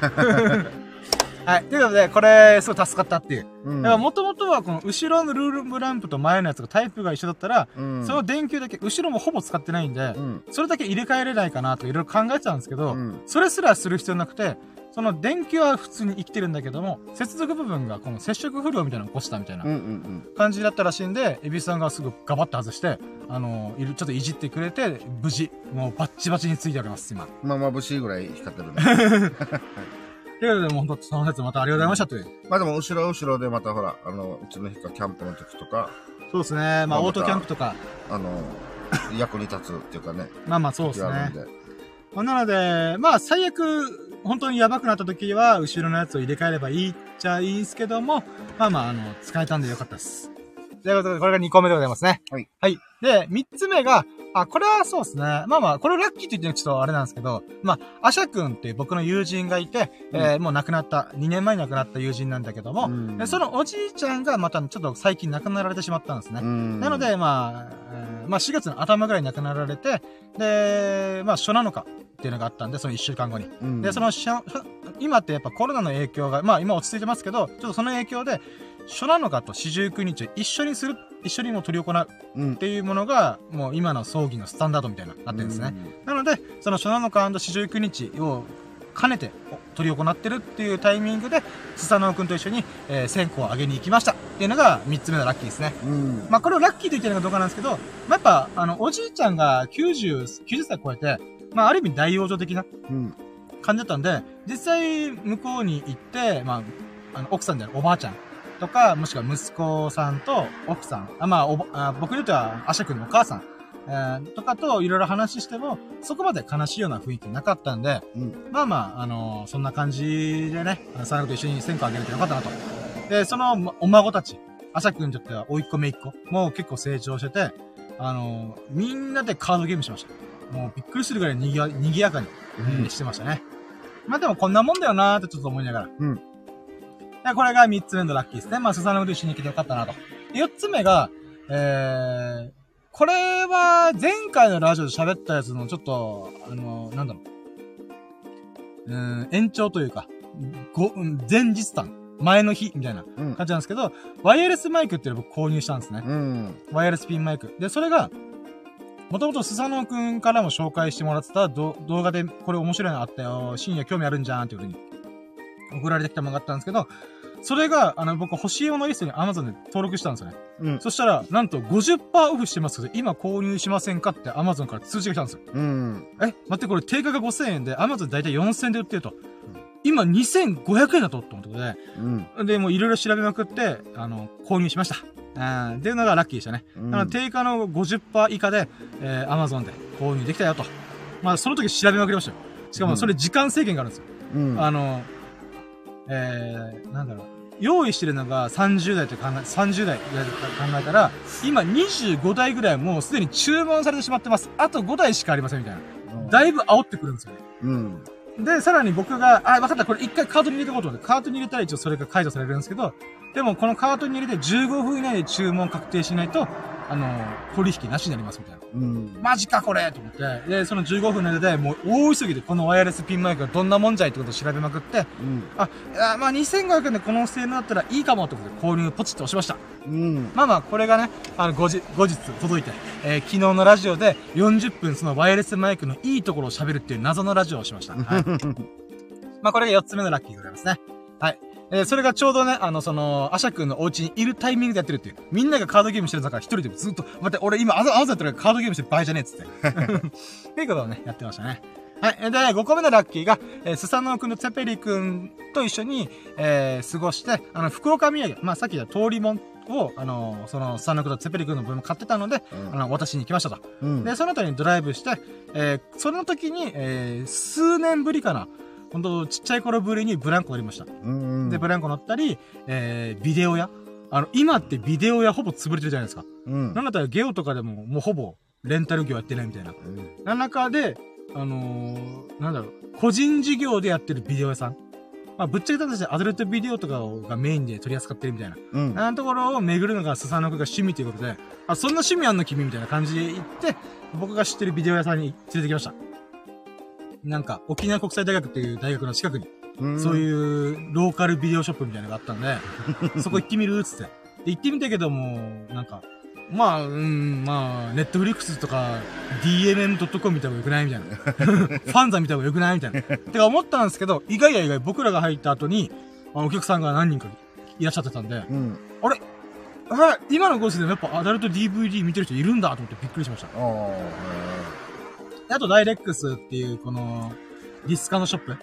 A: はい。ということで、これ、すごい助かったっていう。
B: うん。
A: だから、もともとは、この後ろのルームランプと前のやつがタイプが一緒だったら、
B: うん。
A: その電球だけ、後ろもほぼ使ってないんで
B: う、ん。
A: それだけ入れ替えれないかなとかいろいろ考えてたんですけど、
B: うん。
A: それすらする必要なくて、その電球は普通に生きてるんだけども、接続部分がこの接触不良みたいなのを起こしたみたいな。感じだったらしいんで、エビスさんがすぐガバッと外して、あのいる、ちょっといじってくれて、無事、もうバッチバチについております、今。
B: まあ、眩しいぐらい光ってるね。*laughs*
A: ということで、もう本当その説またありがとうございましたという。
B: まあでも、後ろ後ろでまたほら、あの、うちの人がキャンプの時とか、
A: そうですね。まあ、
B: まあ
A: オートキャンプとか、
B: あの、役に立つっていうかね。
A: まあまあそうですね。まあ、なので、まあ最悪、本当にやばくなった時は、後ろのやつを入れ替えればいいっちゃいいんすけども、まあまあ、あの、使えたんでよかったです。ということで、これが2個目でございますね。
B: はい。
A: はい。で、3つ目が、あ、これはそうですね。まあまあ、これをラッキーって言ってるのはちょっとあれなんですけど、まあ、アシャ君っていう僕の友人がいて、えーもう亡くなった、2年前に亡くなった友人なんだけども、
B: うん
A: でそのおじいちゃんがまたちょっと最近亡くなられてしまったんですね。
B: うん
A: なの、で、まあ、えーまあ4月の頭ぐらいに亡くなられて、で、まあ初7日っていうのがあったんで、その1週間後に。
B: うん
A: で、その今ってやっぱコロナの影響が、まあ今落ち着いてますけど、ちょっとその影響で、初7日と四十九日を一緒にする、一緒にもう取り行うっ
B: うん。
A: ていうものが、もう今の葬儀のスタンダードみたいな、なってるんですね。なので、その初7日四十九日を兼ねて取り行ってるっていうタイミングで、スサノオ君と一緒に、えー、線香をあげに行きましたっていうのが3つ目のラッキーですね。
B: うん。
A: まあ、これをラッキーと言ってるのかどうかなんですけど、まあ、やっぱ、あの、おじいちゃんが90、90歳超えて、まあ、ある意味大養生的な
B: うん。
A: 感じだったんで、実際、向こうに行って、まあ、あの、奥さんであるおばあちゃんとか、もしくは息子さんと奥さん、あまあ、おばあ僕にとっては、アシャ君のお母さん、えーとかといろいろ話しても、そこまで悲しいような雰囲気なかったんで、
B: うん。
A: まあまあ、あのそんな感じでね、サナと一緒に線香あげれてよかったなと。で、そのまお孫たち、アシャ君にとっては、甥っ子姪っ子、もう結構成長してて、あのみんなでカードゲームしました。もうびっくりするぐらいにぎやにぎやかに、
B: うん
A: してましたね。まあでもこんなもんだよなーってちょっと思いながら。
B: うん
A: でこれが3つ目のラッキーですね。まあ、スサノオと一緒に来てよかったなと。で4つ目が、えー、これは前回のラジオで喋ったやつのちょっと、あのなんだろう。うーん、延長というか、ご、うん前日談。前の日みたいな
B: うん。
A: 感じなんですけど、ワイヤレスマイクっていうのを僕購入したんですね。
B: うん。
A: ワイヤレスピンマイク。で、それが、もともとスサノオくんからも紹介してもらってたど動画で、これ面白いのあったよ、深夜興味あるんじゃんっていう風に送られてきたものがあったんですけど、それが、あの、僕欲しいものリストに Amazon で登録したんですよね。
B: うん。
A: そしたら、なんと50%オフしてますけど、今購入しませんかって Amazon から通知が来たんですよ。
B: うん。
A: え、待って、これ定価が5000円で Amazon で大体4000円で売ってると。今2500円だとって思ってことで、
B: うん。
A: で、もういろいろ調べまくって、あの、購入しました。うん、っていうのがラッキーでしたね。
B: うん
A: なので、定価の50%以下で、えー、Amazon で購入できたよと。まあ、その時調べまくりましたよ。しかも、それ時間制限があるんですよ。
B: うん。
A: あの、えー、なんだろう。用意してるのが30代と考え、30代考えたら、今25台ぐらいもうすでに注文されてしまってます。あと5台しかありませんみたいな。だいぶ煽ってくるんですよね。
B: うん。
A: で、さらに僕が、あ、わかった、これ一回カートに入れておこうと思って、カートに入れたら一応それが解除されるんですけど、でもこのカートに入れて15分以内で注文確定しないと、あの、取引なしになりますみたいな。
B: うん。
A: マジかこれと思って。で、その15分の間でもう大急ぎでこのワイヤレスピンマイクがどんなもんじゃいってことを調べまくって、
B: うん。
A: あ、あまあ2500円でこの性能だったらいいかもってことで購入ポチッと押しました。
B: うん。
A: まあまあ、これがね、あの、後日、後日届いて、えー昨日のラジオで40分そのワイヤレスマイクのいいところを喋るっていう謎のラジオをしました。はい。*laughs* まあこれが4つ目のラッキーでございますね。はい。えーそれがちょうどね、あの、その、アシャ君のお家にいるタイミングでやってるっていう。みんながカードゲームしてる中、一人でずっと、待って、俺今、あざ、あざやってるからカードゲームしてる場合じゃねえっつって。*laughs* っていうことをね、やってましたね。はい。えーで、5個目のラッキーが、えースサノオくんとツェペリくんと一緒に、えー過ごして、あの、福岡土産、まあさっき言った通りもんを、あの、その、スサノオくんとツェペリくんの分も買ってたので、あの、渡しに行きましたと。
B: うん。
A: で、その後にドライブして、えーその時に、えー数年ぶりかな。本当ちっちゃい頃ぶりにブランコ乗りました。
B: うん。
A: で、ブランコ乗ったり、えービデオ屋あの、今ってビデオ屋ほぼ潰れてるじゃないですか。
B: うん。
A: なんだったらゲオとかでももうほぼレンタル業やってないみたいな。
B: うん。
A: な中で、あのーなんだろう、個人事業でやってるビデオ屋さん。まあ、ぶっちゃけた話でアダルトビデオとかがメインで取り扱ってるみたいな。
B: うん。
A: あのところを巡るのがスサノオくんが趣味ということで、あ、そんな趣味あんの君みたいな感じで行って、僕が知ってるビデオ屋さんに連れてきました。なんか、沖縄国際大学っていう大学の近くに、
B: うん。
A: そう
B: う。
A: いうローカルビデオショップみたいなのがあったんで、*laughs* そこ行ってみるっつって。で、行ってみたけども、なんか、まあ、うん、まあ、ネットフリックスとか、DMM.com 見た方がよくないみたいな。*laughs* ファンザ見た方がよくないみたいな。てか思ったんですけど、意外や意外僕らが入った後に、あのお客さんが何人かいらっしゃってたんで、
B: うん。
A: はい、今のご時世でもやっぱアダルト DVD 見てる人いるんだと思ってびっくりしました。
B: ああ。
A: であと、ダイレックスっていう、この、ディスカのショップ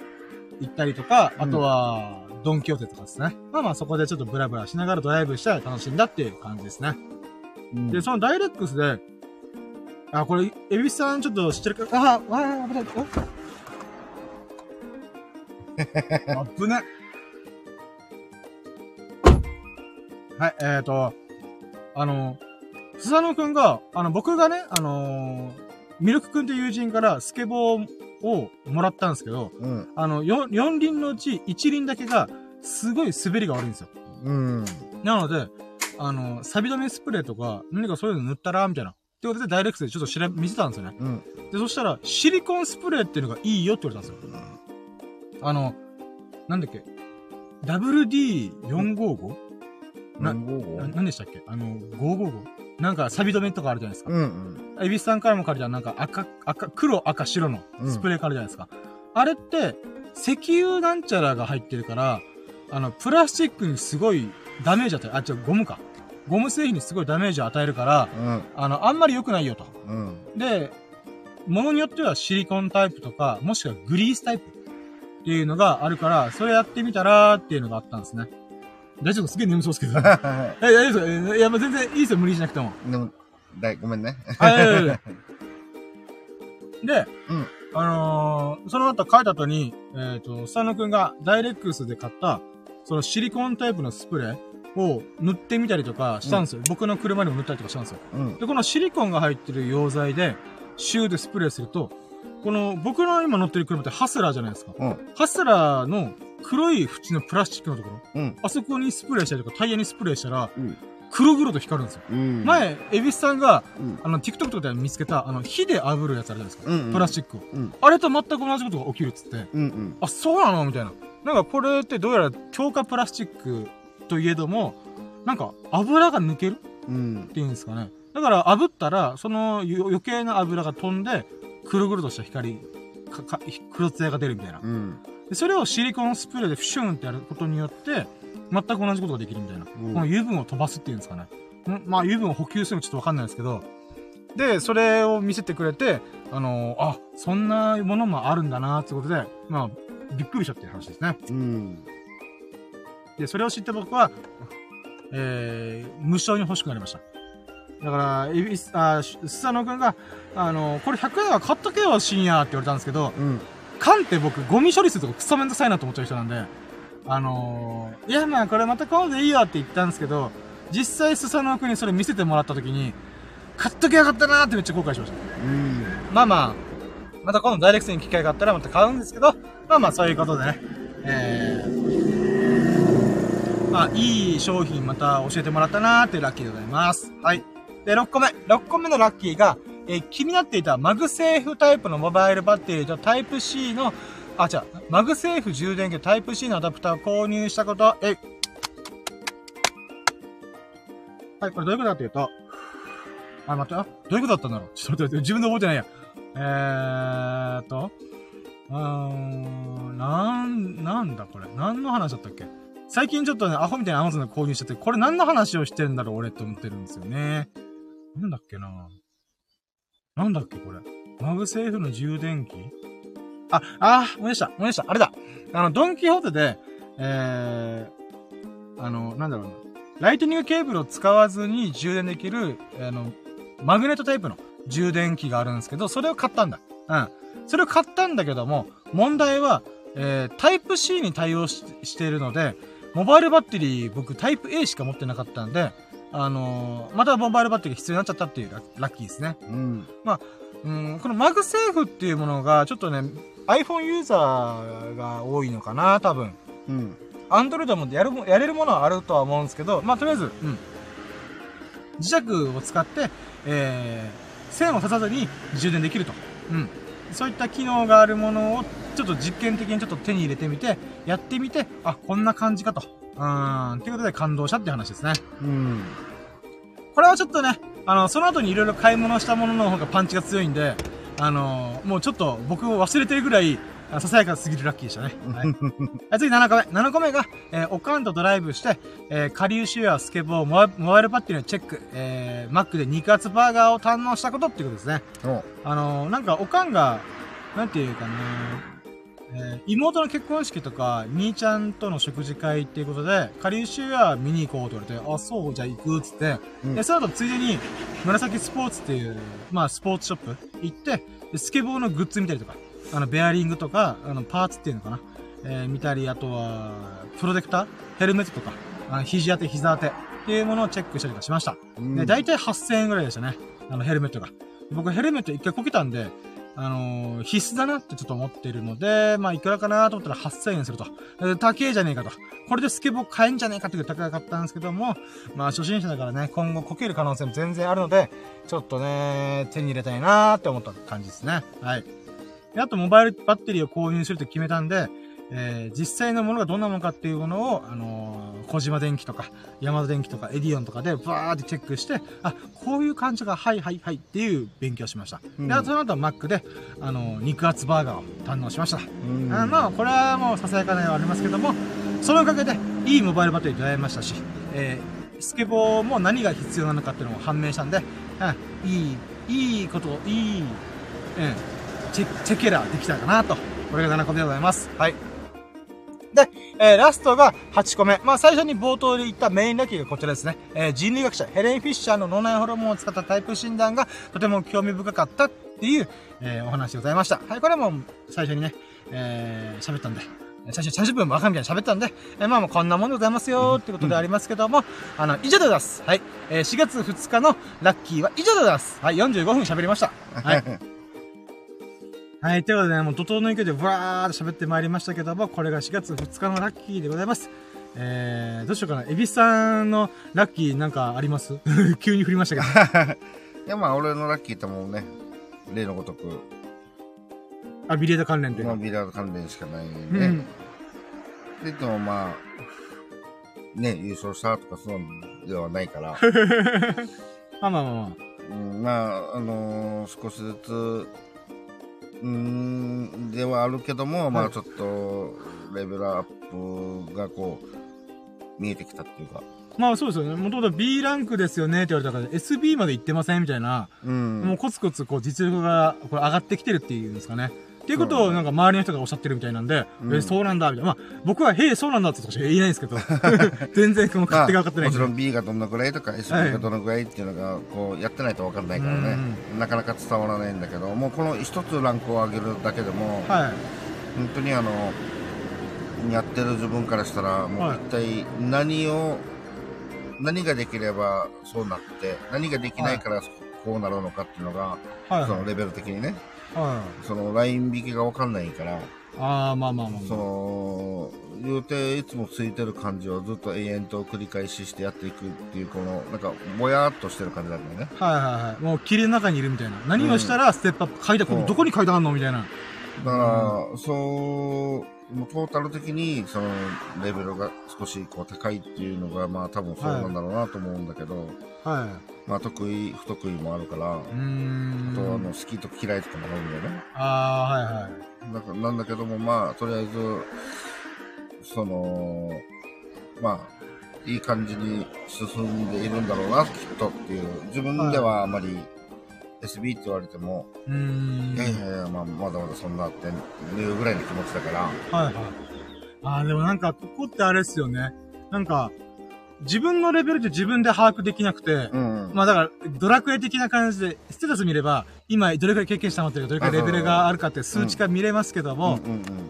A: 行ったりとか、あとは、ドンキョーテとかですね。まあまあそこでちょっとブラブラしながらドライブしたら楽しんだっていう感じですね。
B: うん。
A: で、そのダイレックスで、あ、これ、エビスさんちょっと知ってるか、あ、わあ、危ない、お？*laughs* あぶね。はい、えーと、あの、スサノくんが、あの、僕がね、あのーミルクくんという友人からスケボーをもらったんですけど、
B: うん。
A: あの、4, 四輪のうち1輪だけが、すごい滑りが悪いんですよ。
B: うん。
A: なので、あの、錆止めスプレーとか、何かそういうの塗ったらみたいな。ってことで、ダイレクトでちょっと調べ、見せたんですよね。
B: うん。
A: で、そしたら、シリコンスプレーっていうのがいいよって言われたんですよ。あの、なんだっけ ?WD455? な
B: 何号
A: な、何でしたっけ？あの、555? なんか、錆止めとかあるじゃないですか。
B: うんうん。
A: エビスさんからも借りたなんか赤、赤、黒、赤、白のスプレーからじゃないですか。あれって、石油なんちゃらが入ってるから、あの、プラスチックにすごいダメージ与え、あ、違う、ゴムか。ゴム製品にすごいダメージを与えるから、
B: うん。
A: あの、あんまり良くないよと。
B: うん。
A: で、ものによってはシリコンタイプとか、もしくはグリースタイプっていうのがあるから、それやってみたらっていうのがあったんですね。大丈夫？すげえ眠そうですけど。*laughs* え、大丈夫ですえいや、まあ全然いいですよ、無理しなくても。
B: でも、だい、ごめんね。*laughs*
A: で、
B: うん
A: あのーその後帰った後に、えっ、と、スタノくんがダイレックスで買った、そのシリコンタイプのスプレーを塗ってみたりとかしたんですよ。僕の車にも塗ったりとかしたんですよ。
B: うん。
A: で、このシリコンが入ってる溶剤で、シューでスプレーすると、この僕の今乗ってる車ってハスラーじゃないですか。
B: うん。
A: ハスラーの黒い縁のプラスチックのところ、
B: うん。
A: あそこにスプレーしたりとかタイヤにスプレーしたら、
B: うん。
A: 黒々と光るんですよ。
B: うん。
A: 前、エビスさんが、
B: うん。
A: あの、TikTok とかで見つけた、あの、火で炙るやつあるじゃないですか。
B: うんうん
A: プラスチックを。
B: うん。
A: あれと全く同じことが起きるっつって、
B: うん。うん。
A: あ、そうなの？みたいな。なんかこれってどうやら強化プラスチックといえども、なんか油が抜ける？っ
B: うん。
A: ていうんですかね。だから炙ったら、そのよ余計な油が飛んで、黒々とした光、か、か、黒艶が出るみたいな。
B: うん。
A: でそれをシリコンスプレーでフシューンってやることによって、全く同じことができるみたいな。
B: うん
A: この油分を飛ばすっていうんですかね。んまあ油分を補給するのちょっとわかんないですけど、で、それを見せてくれて、あのあ、そんなものもあるんだなってことで、まあ、びっくりしたっていう話ですね。
B: うん。
A: で、それを知って僕は、えー、無償に欲しくなりました。だから、エビス、あ、スサノくんが、あのこれ100円は買っとけよ、深夜って言われたんですけど、
B: うん。
A: 缶って僕、ゴミ処理するとこクソめんどくさいなと思っちゃう人なんで、あのー、いやまあこれまた今度でいいよって言ったんですけど、実際スサノオ君にそれ見せてもらった時に、買っときゃよかったなーってめっちゃ後悔しました。
B: うん。
A: まあまあ、また今度ダイレクトに機会があったらまた買うんですけど、まあまあそういうことでね、えー、まあいい商品また教えてもらったなーってラッキーでございます。はい。で、6個目。6個目のラッキーが、えー気になっていた MagSafe タイプのモバイルバッテリーとタイプ C の、あ、違う、 MagSafe 充電器タイプ C のアダプターを購入したこと、えいはい、これどういうことかというと、あ、待って、あ、どういうことだったんだろうちょっと待って、自分で覚えてないや。えーっと、うーん、なん、なんだこれ。何の話だったっけ最近ちょっとね、アホみたいな Amazon で購入しちゃって、これ何の話をしてんだろう俺って思ってるんですよね。なんだっけななんだっけこれ。 MagSafe の充電器？あ、あー、思い出した、思い出した、あれだ。あの、ドンキホーテで、えー、あの、なんだろうな。 Lightning ケーブルを使わずに充電できる、あの、マグネットタイプの充電器があるんですけど、それを買ったんだ。うん。それを買ったんだけども、問題は、えー、タイプ C に対応ししているので、モバイルバッテリー僕タイプ A しか持ってなかったんで、あのーまたモバイルバッテリーが必要になっちゃったっていうララッキーですね。
B: うん。
A: うん、この MagSafe っていうものが、ちょっとね、iPhone ユーザーが多いのかな、多分。
B: うん。
A: Android もやるも、やれるものはあるとは思うんですけど、まあ、とりあえず、うん。磁石を使って、えー、線を刺さずに充電できると。うん。そういった機能があるものを、ちょっと実験的にちょっと手に入れてみて、やってみて、あ、こんな感じかと。うーん、っていうことで感動したっていう話ですね。
B: うん。
A: これはちょっとね、あの、その後にいろいろ買い物したものの方がパンチが強いんで、あの、もうちょっと僕を忘れてるぐらい、あささやかすぎるラッキーでしたね。はい。*laughs* はい次7個目。7個目が、えー、おかんとドライブして、えー、下流シュア、スケボー、モバイルバッテリーのチェック、えー、マックで肉厚バーガーを堪能したことっていうことですね。
B: お
A: あのー、なんか、おかんが、なんていうかな、えー妹の結婚式とか、兄ちゃんとの食事会っていうことで、下流シュア見に行こうと言われて、あ、そう、じゃあ行くっつって、
B: うん
A: で、その後ついでに、紫スポーツっていう、まあ、スポーツショップ行って、でスケボーのグッズ見たりとか、あの、ベアリングとか、あの、パーツっていうのかな、えー見たり、あとは、プロテクターヘルメットとか、あの、肘当て、膝当てっていうものをチェックしたりとかしました。
B: うん
A: で、大体8000円ぐらいでしたね。あの、ヘルメットが。僕ヘルメット一回こけたんで、あのー必須だなってちょっと思ってるので、まあ、いくらかなと思ったら8000円すると。え高えじゃねえかと。これでスケボー買えんじゃねえかっていう高かったんですけども、まあ、初心者だからね、今後こける可能性も全然あるので、ちょっとね、手に入れたいなーって思った感じですね。はい。で、あと、モバイルバッテリーを購入すると決めたんで、えー実際のものがどんなものかっていうものを、あのー小島電機とか、ヤマダ電機とか、エディオンとかで、バーってチェックして、あ、こういう感じが、はいはいはいっていう勉強しました。
B: うん
A: で、その後はマックで、あのー肉厚バーガーを堪能しました。
B: うん
A: あまあ、これはもうささやかなのはありますけども、そのおかげで、いいモバイルバッテリーに出会いましたし、えースケボーも何が必要なのかっていうのも判明したんで、うん、いい、いいこと、いい、うん、チェ、チェケラできたかなと。これが7個目でございます。はい。で、えーラストが8個目。まあ、最初に冒頭で言ったメインラッキーがこちらですね。えー人類学者ヘレン・フィッシャーの脳内ホルモンを使ったタイプ診断がとても興味深かったっていう、えーお話でございました。はい、これも最初にね、えー喋ったんで、最初に30分も赤みたいに喋ったんで、えーまあもうこんなもんでございますよってことでありますけども、あの、以上でございます。はい。えー4月2日のラッキーは以上でございます。はい、45分喋りました。はい。*laughs* はい、ということでね、もう怒涛の勢いでブワーって喋ってまいりましたけども、これが4月2日のラッキーでございます。えー、どうしようかな。エビスさんのラッキーなんかあります？*laughs* 急に振りましたけど。*laughs*
B: いや、まあ、俺のラッキーってもうね、例のごとく、
A: あ、ビリヤード関連で。
B: まあ、ビラード関連しかないん
A: う
B: で、
A: ん。
B: で、言ってもまあ、ね、優勝したとかそうではないから、*laughs*
A: まあまあまあまあ。
B: うん、まあ、あのー少しずつ、うーん、ではあるけども、ま
A: はい
B: あちょっと、レベルアップがこう、見えてきたっていうか、
A: まあそうですよね。もともと B ランクですよねって言われたから、SB まで行ってませんみたいな、
B: うん。
A: もうコツコツこう実力がこれ上がってきてるっていうんですかね。っていうことをなんか周りの人がおっしゃってるみたいなんで、
B: うん
A: え、そうなんだ、みたいな。まあ僕は、へえ、そうなんだって言えないんですけど、*laughs* 全然この勝手が分かってないんで。
B: もちろん B がどんなぐらいとか SB がどのぐらいっていうのがこうやってないと分かんないからね、なかなか伝わらないんだけどもうこの一つランクを上げるだけでも
A: はい。
B: 本当にあのやってる自分からしたら、もう
A: はい
B: 一体何を、何ができればそうなって、何ができないからこうなるのかっていうのが、
A: はいはい。
B: そのレベル的にね、
A: はい。
B: そのライン引きがわかんないから、
A: ああ、まあまあまあ。
B: その、言うていつもついてる感じをずっと永遠と繰り返ししてやっていくっていう、この、なんか、ぼやーっとしてる感じなんだよね。
A: はいはいはい。もう霧の中にいるみたいな。何をしたらステップアップ、階段、ここ
B: そう
A: どこに階段あんのみたいな。
B: だから、そう、もうトータル的に、その、レベルが少しこう高いっていうのが、まあ多分そうなんだろうなと思うんだけど、
A: は
B: まあ得意、不得意もあるから。あとあの、好きと嫌いとかもあるんだよね。
A: ああ、はいはい。
B: だからなんだけども、まあ、とりあえず、その、まあ、いい感じに進んでいるんだろうな、きっとっていう。自分ではあまり SB って言われても、
A: うーん。
B: いやいやいや、まあ、まだまだそんなっていうぐらいの気持ちだから、
A: はいはい。ああ、でもなんか、ここってあれですよね。なんか、自分のレベルで自分で把握できなくて、
B: うん。
A: まあだから、ドラクエ的な感じで、ステータス見れば、今どれくらい経験したのっていうか、どれくらいレベルがあるかって数値化見れますけども、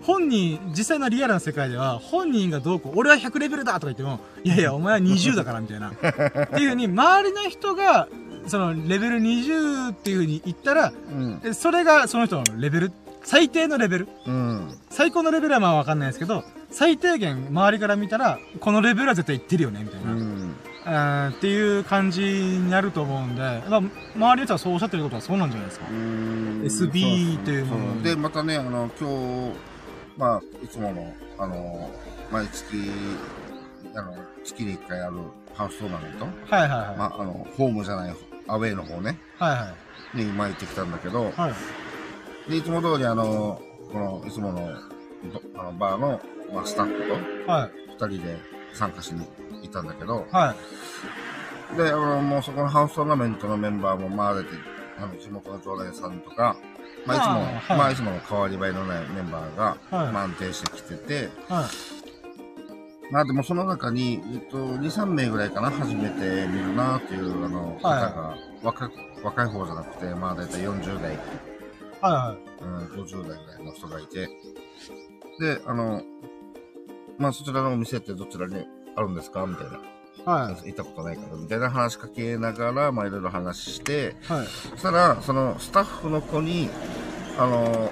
A: 本人、実際のリアルな世界では、本人がどうこう、俺は100レベルだとか言っても、いやいや、お前は20だから、みたいな。っていうふうに、周りの人が、その、レベル20っていうふうに言ったら、
B: うん。
A: えそれがその人のレベル、最低のレベル？
B: うん。
A: 最高のレベルはまあわかんないですけど、最低限周りから見たら、このレベルは絶対いってるよね、みたいな。
B: うん。
A: っていう感じになると思うんで、まあ、周りの人はそうおっしゃってることはそうなんじゃないですか。
B: うん
A: SB というもの
B: で、またね、あの、今日、まあ、いつもの、あの、毎月、あの、月に一回あるハウストーナメント、
A: はいはいはい。
B: まあ、あの、ホームじゃない、アウェイの方ね、
A: はいはい。
B: に今行ってきたんだけど、
A: はい。
B: で、いつも通りあの、この、いつもの、どあのバーの、まあ、スタッフと
A: はい。
B: 二人で参加しに行ったんだけど、
A: はい。
B: で、あの、もうそこのハウストーナメントのメンバーも回れて、あの、地元の常連さんとか、まあ、いつも、
A: はい
B: まあ、いつもの変わり映えのないメンバーが、
A: はい
B: まあ安定してきてて、
A: はい。
B: まあでもその中に、えっと、2、3名ぐらいかな、初めて見るなっていう、あの、方
A: はい
B: が、若い、若い方じゃなくて、まあ大体40代、
A: はいはい。
B: うん、50代ぐらいの人がいて、で、あの、まあそちらのお店ってどちらにあるんですか？みたいな。
A: はい。
B: 行ったことないから、みたいな話しかけながら、まあいろいろ話して、
A: はい。
B: そしたら、そのスタッフの子に、あの、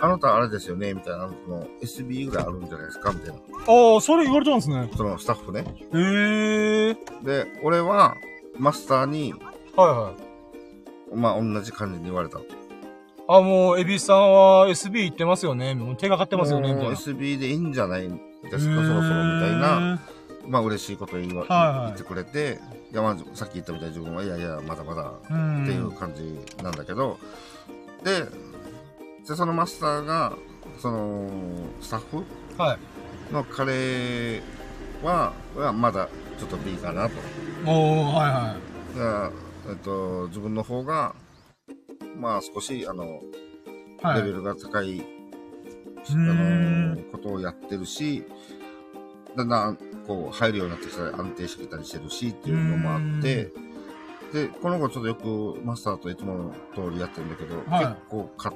B: あなたあれですよねみたいな、その SB ぐらいあるんじゃないですかみたいな。
A: ああ、それ言われたんですね。
B: そのスタッフね。
A: へえ。
B: で、俺は、マスターに、
A: はいはい。
B: まあ同じ感じに言われた。
A: あ、もう、エビさんは SB 行ってますよね。もう手がかってますよね、みたいな。
B: SB でいいんじゃないですか、そろそろみたいな、まあ嬉しいこと言わ、
A: はいはい
B: 言ってくれて、いや、まあさっき言ったみたいに自分は、いやいや、まだまだ。っていう感じなんだけど、で、で、そのマスターが、その、スタッフ？
A: うん。はい。
B: の彼は、はまだちょっと B かなと。
A: おー、はいはい。
B: だからえっと、自分の方が、まあ少し、あの、
A: はい。
B: レベルが高い、あ
A: ん
B: の、ことをやってるし、だんだん、こう、入るようになってきたり、安定してきたりしてるし、っていうのもあって、で、この子ちょっとよくマスターといつもの通りやってるんだけど、
A: はい
B: 結構、勝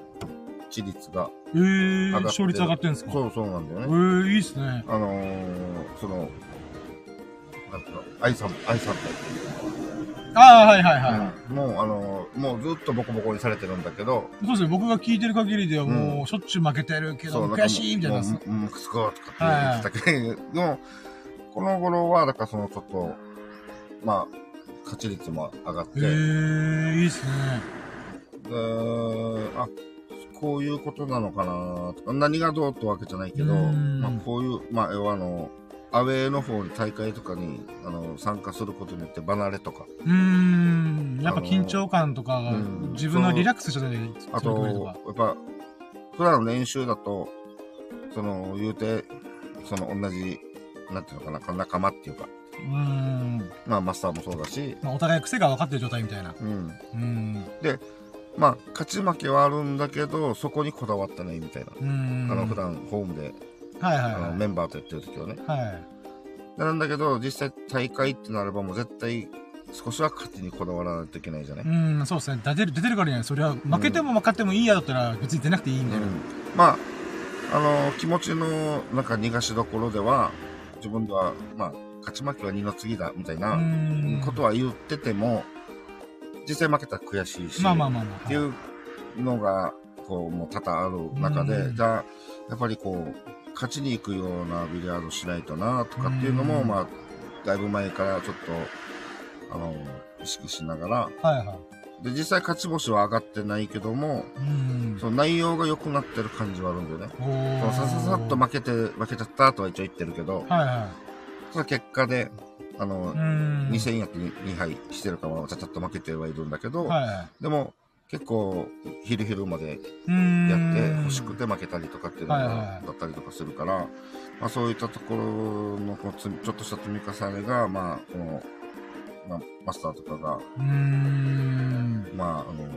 B: ち率が
A: え
B: 上
A: ー、
B: がって
A: 勝率上がってんですか？
B: そうそうなんだよ
A: え
B: ね。
A: ー、いいっすね。
B: あのー、その、なんていうの、愛さん、愛さんって
A: ああ、はいはいはい。
B: もう、あのー、もうずっとボコボコにされてるんだけど、
A: そうですね、僕が聞いてる限りではも
B: う
A: う、しょっちゅう負けてるけど、悔しいみたいな。
B: もう、もう、くすこーとかって言ってたけど、*laughs* でも、この頃は、だからそのちょっと、まあ、勝ち率も上がって、
A: えー、いいっすね。
B: であ、こういうことなのかなとか、何がどうってわけじゃないけど、
A: うん
B: まあ、こういう、まあ、要はあの、アウェーの方に大会とかにあの参加することによって離れとか、
A: うーん。やっぱ緊張感とか自分のリラックスしたで、
B: あと、やっぱ、普段の練習だと、その、言うて、その同じ、なんていうのかな、仲間っていうか、
A: うーん。
B: まあ、マスターもそうだし、
A: まあ、お互い癖が分かってる状態みたいな。
B: うん。
A: うん。
B: まあ、勝ち負けはあるんだけど、そこにこだわってないみたいな。
A: うん。
B: あの、普段、ホームで、
A: はいはい
B: あの、
A: は
B: メンバーとやってる時はね。
A: い。はい。
B: なんだけど、実際大会ってなればもう絶対少しは勝ちにこだわらないといけないじゃない。
A: うん、そうですね。出てる、出てるからには、それは、負けても負かってもいいやだったら、別に出なくていいみたいな。
B: うんまあ、あの、気持ちの、なんか逃がしどころでは、自分では、まあ、勝ち負けは二の次だ、みたいなことは言ってても、実際負けたら悔しいし、
A: まあまあまあまあ。
B: っていうのが、こう、もう多々ある中で、
A: うん
B: じゃあ、やっぱりこう、勝ちに行くようなビリヤードしないとな、とかっていうのも、
A: うん
B: まあ、だいぶ前からちょっと、あの、意識しながら、
A: はいはい。
B: で、実際勝ち星は上がってないけども、
A: うん。
B: その内容が良くなってる感じはあるんだよね。さささっと負けて、負けちゃったとは一応言ってるけど、
A: はいは
B: その結果で、あの
A: い。う、ん。
B: 2000やって2敗してるかはちゃちゃっと負けてはいるんだけど、
A: はいは
B: でも結構昼昼まで。やって欲しくて負けたりとかっていうのが
A: はいはいはい
B: だったりとかするから、まあそういったところのこうつちょっとした積み重ねが、まあこの、まあ、マスターとかが。まああの、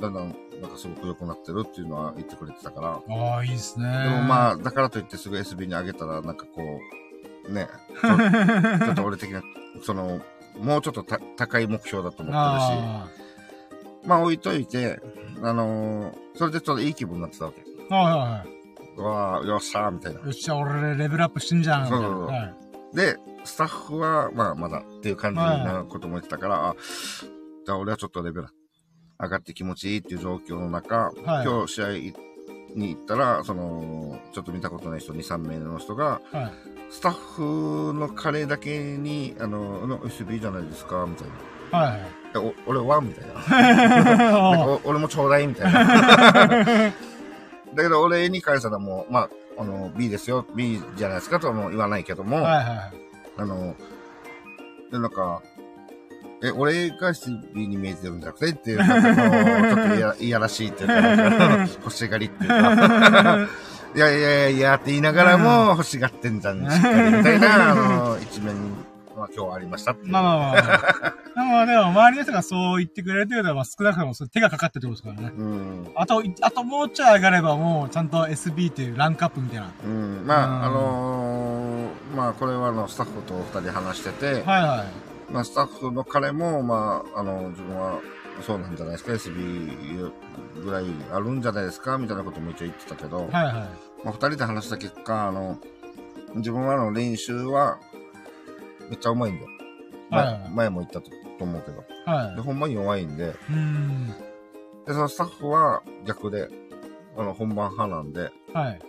B: だんだんなんかすごく良くなってるっていうのは言ってくれてたから、
A: ああ、いいですね。
B: でもまあ、だからといってすぐ SB に上げたら、なんかこう、ね、*laughs* ちょっと俺的な、その、もうちょっとた高い目標だと思ってるし、
A: あ
B: まあ置いといて、あのーそれでちょっといい気分になってたわけ。
A: あ。はいはいは
B: うわあよっしゃーみたいな。
A: い。よっしゃ、俺レベルアップしてんじゃん。みたいな
B: そうそうそう
A: はい。
B: で、スタッフは、まあまだっていう感じなことも言ってたから、あ、じゃあ俺はちょっとレベル上がって気持ちいいっていう状況の中、
A: はい
B: 今日試合に行ったら、その、ちょっと見たことない人、2、3名の人が、
A: はい。
B: スタッフのカレーだけに、あの、あの SB じゃないですか、みたいな。
A: はいはい。
B: 俺は？みたいな。*laughs* *laughs* な俺もちょうだいみたいな。*laughs* だけど俺に返したらもう、まあ、あの、B ですよ、B じゃないですかとはもう言わないけども、
A: はいはい。
B: あの、で、なんか、え、俺が SB に見えてるんじゃなくて？っていう、なんかもう、ちょっといやいやらしいっていうか、なんか欲しがりっていうか、いやいやいやいやって言いながらも欲しがってんじゃん、しっかりみたいな、あの、一面は今日ありましたっていう。
A: まあまあまあまあ。でも、周りの人がそう言ってくれるということは、まあ、少なくとも手がかかってるってことですからね。
B: うん。
A: あと、あともうちょい上がれば、もう、ちゃんと SB っていうランクアップみたいな。
B: うん、まあ、
A: うん
B: あのーまあ、これはあの、スタッフと二人話してて、
A: はいはい。
B: まあ、スタッフの彼も、まあ、あの、自分はそうなんじゃないですか、SB ぐらいあるんじゃないですか、みたいなことも一応言ってたけど、
A: はいはい。
B: まあ、二人で話した結果、あの、自分はあの、練習は、めっちゃうまいんだよ。前
A: はいはい
B: 前も言ったとと思うけど。
A: は
B: で、ほんまに弱いんで。で、そのスタッフは逆で、あの、本番派なんで、
A: はい。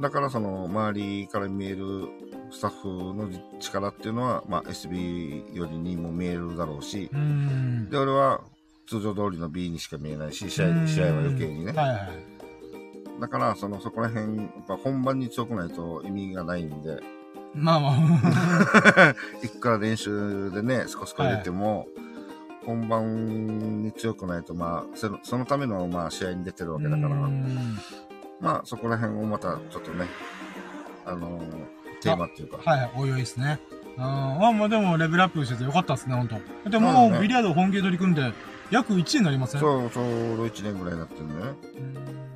B: だからその周りから見えるスタッフの力っていうのは、まあ SB よりにも見えるだろうし
A: う。
B: で、俺は通常通りの B にしか見えないし、試合、
A: うん
B: 試合は余計にね。
A: はいはい。
B: だから、その、そこら辺、やっぱ本番に強くないと意味がないんで、
A: まあまあ。*laughs*
B: いくら練習でね、少しこ入れても、本番に強くないと、まあ、そのそのための、まあ、試合に出てるわけだから、まあ、そこら辺をまた、ちょっとね、あのーテーマっていうか、
A: はいはい、おいおいですね。うん。まあまあでもレベルアップしててよかったですね、ほんと。でもビリヤード本気で取り組んで、約1年になりますね。
B: そう、ちょうど1年ぐらいになってるね。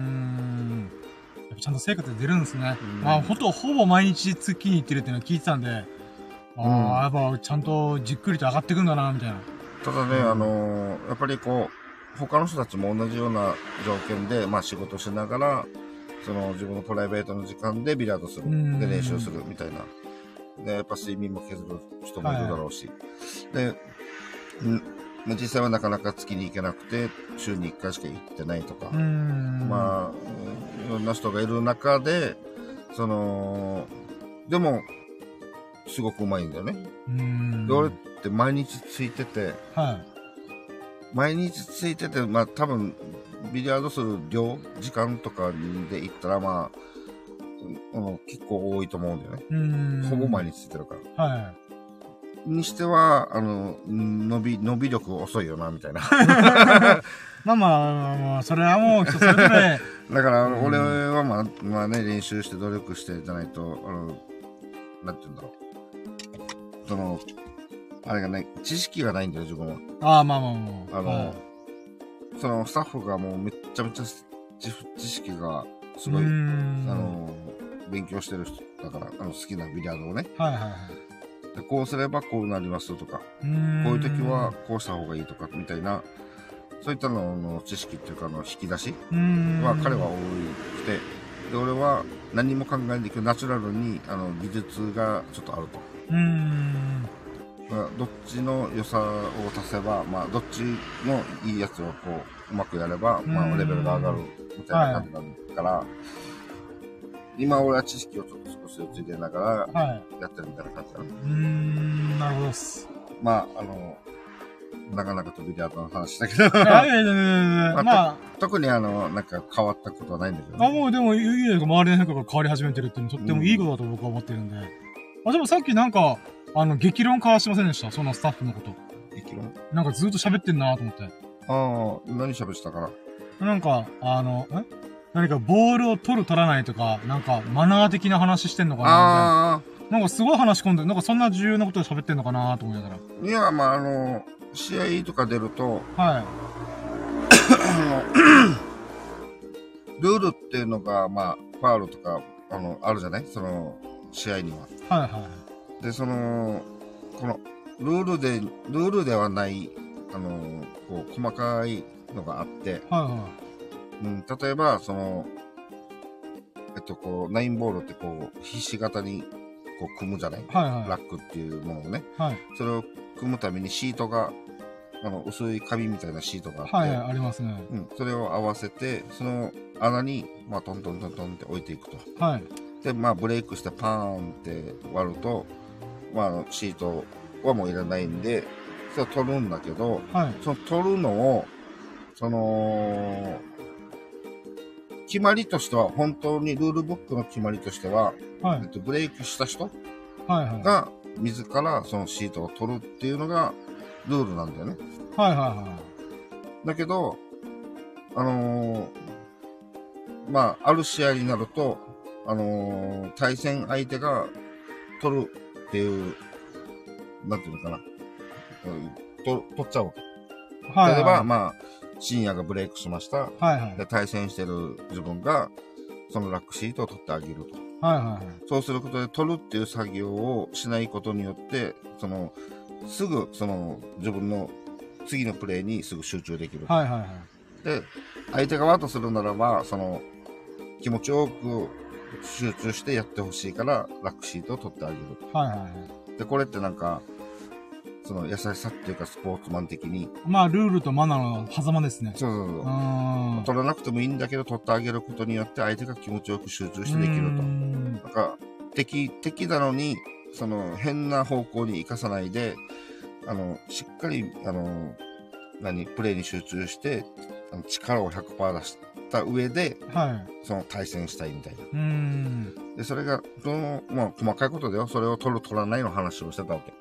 A: うーん。やっぱちゃんと成果って出るんですね。
B: うん
A: まあほんと、ほぼ毎日月に行ってるっていうのは聞いてたんで、あ
B: うん
A: あ、やっぱちゃんとじっくりと上がってくんだな、みたいな。
B: ただね、
A: うん
B: あのーやっぱりこう、他の人たちも同じような条件で、まあ仕事しながら、その自分のプライベートの時間でビリヤードする。
A: うん
B: で、練習するみたいな。で、やっぱ睡眠も削る人もいるだろうし。で、んまあ実際はなかなか月に行けなくて、週に1回しか行ってないとか。まあ、うんいろんな人がいる中で、その、でも、すごくうまいんだよね。で、俺って毎日ついてて、
A: は
B: 毎日ついてて、まあ多分、ビリヤードする量、時間とかで言ったら、まあ、うんうん結構多いと思うんだよね。
A: い。うーん。
B: ほぼ毎日ついてるから。
A: は
B: にしては、あの、伸び、伸び力遅いよな、みたいな。
A: い。*laughs* まあまあそれはもう人それぞれ。*laughs*
B: だから、
A: うん
B: 俺はまあ、まあね、練習して努力してじゃないと、あの、なんて言うんだろう。その、あれがない、知識がないんだよ、自分は。
A: ああ、まあまあまあ。
B: あの
A: はい
B: その、スタッフがもうめっちゃめちゃ知知識がす
A: う
B: ごい、あ。の、勉強してる人だから、あの、好きなビリヤードをね。
A: はいはいはい。
B: でこうすればこうなりますとか、こういう時は、こうした方がいいとか、みたいな、そういったのの知識っていうか、あの、引き出し。は彼は多くて、で、俺は何も考えないけど、ナチュラルに、あの、技術がちょっとあると。まあどっちの良さを足せば、まあ、どっちのいいやつをこう、うまくやれば、まあ、
A: うん
B: レベルが上がるみたいな感じなんだから、今俺は知識をちょっと少しずつ入れなが
A: はい。
B: らやってるみたいな感じだね。
A: うーん、なるほどっす。
B: まあ、あの、なかなか飛びリアートの話だけど、
A: いやいやいやいやいや *laughs*
B: まあ
A: ま
B: 特にあの、なんか変わったことはないんだけど
A: あ、あ、
B: ね。
A: もうでも、いい。周りの変化が変わり始めてるっていうのはとってもいいことだと僕は思ってるんで。あ、でもさっきなんか、あの、激論交わしてませんでした？そのスタッフのこと。
B: できる
A: なんかずっと喋ってんなと思って。
B: ああ、何喋ってたかな？
A: なんか、あの、ん何かボールを取る取らないとか、なんかマナー的な話してんのかな
B: ああ、
A: ななんかすごい話し込んで、なんかそんな重要なことを喋ってんのかなと思いながら。
B: いや、まあ、あの、試合とか出ると、
A: はい。
B: ルールっていうのが、まあ、ファールとか、あの、あるじゃない？その、試合には。
A: はいはい。
B: で、その、この、ルールで、ルールではない、あの、こう、細かいのがあって、
A: はいは
B: うん、例えば、その、えっと、こう、ナインボールってこう、ひし形に、こう、組むじゃない
A: い？はいはい。
B: ラックっていうものをね。
A: はい。
B: それを組むためにシートが、あの、薄い紙みたいなシートがあって、
A: はいはい、ありますね。
B: うん、それを合わせて、その穴に、まあ、トントントントンって置いていくと。
A: はい。
B: で、まあ、ブレイクしてパーンって割ると、まああの、シートはもういらないんで、それを取るんだけど、
A: はい。
B: その取るのを、その、決まりとしては、本当にルールブックの決まりとしては、
A: はい
B: えっ。と、ブレイクした人
A: はいはい。
B: が、自らそのシートを取るっていうのが、ルールなんだよね。
A: はいはいは
B: だけど、あのーまあ、ある試合になると、あのー対戦相手が取るっていう、なんていうのかな。うんと取っちゃうわけ。
A: い。はい。
B: 例えば、
A: はい
B: まあ、深夜がブレイクしました。
A: はいはい。
B: で、対戦してる自分が、そのラックシートを取ってあげると。
A: はいはいはい。
B: そうすることで、取るっていう作業をしないことによって、その、すぐ、その、自分の次のプレーにすぐ集中できる。
A: はいはいはい。
B: で、相手側とするならば、その、気持ちよく集中してやってほしいから、ラックシートを取ってあげる。
A: はいはいはい。
B: で、これってなんか、その優しさっていうかスポーツマン的に、
A: まあ、ルールとマナーの狭間ですね。
B: そうそうそう
A: う。
B: 取らなくてもいいんだけど、取ってあげることによって相手が気持ちよく集中してできると。
A: ん
B: なんか、敵、敵なのに、その、変な方向に行かさないで、あの、しっかり、あの、何、プレーに集中して、あの力を100%出した上で、
A: はい。
B: その対戦したいみたいな。で、それが、その、まあ、細かいことだよ。それを取る、取らないの話をしてたわけ。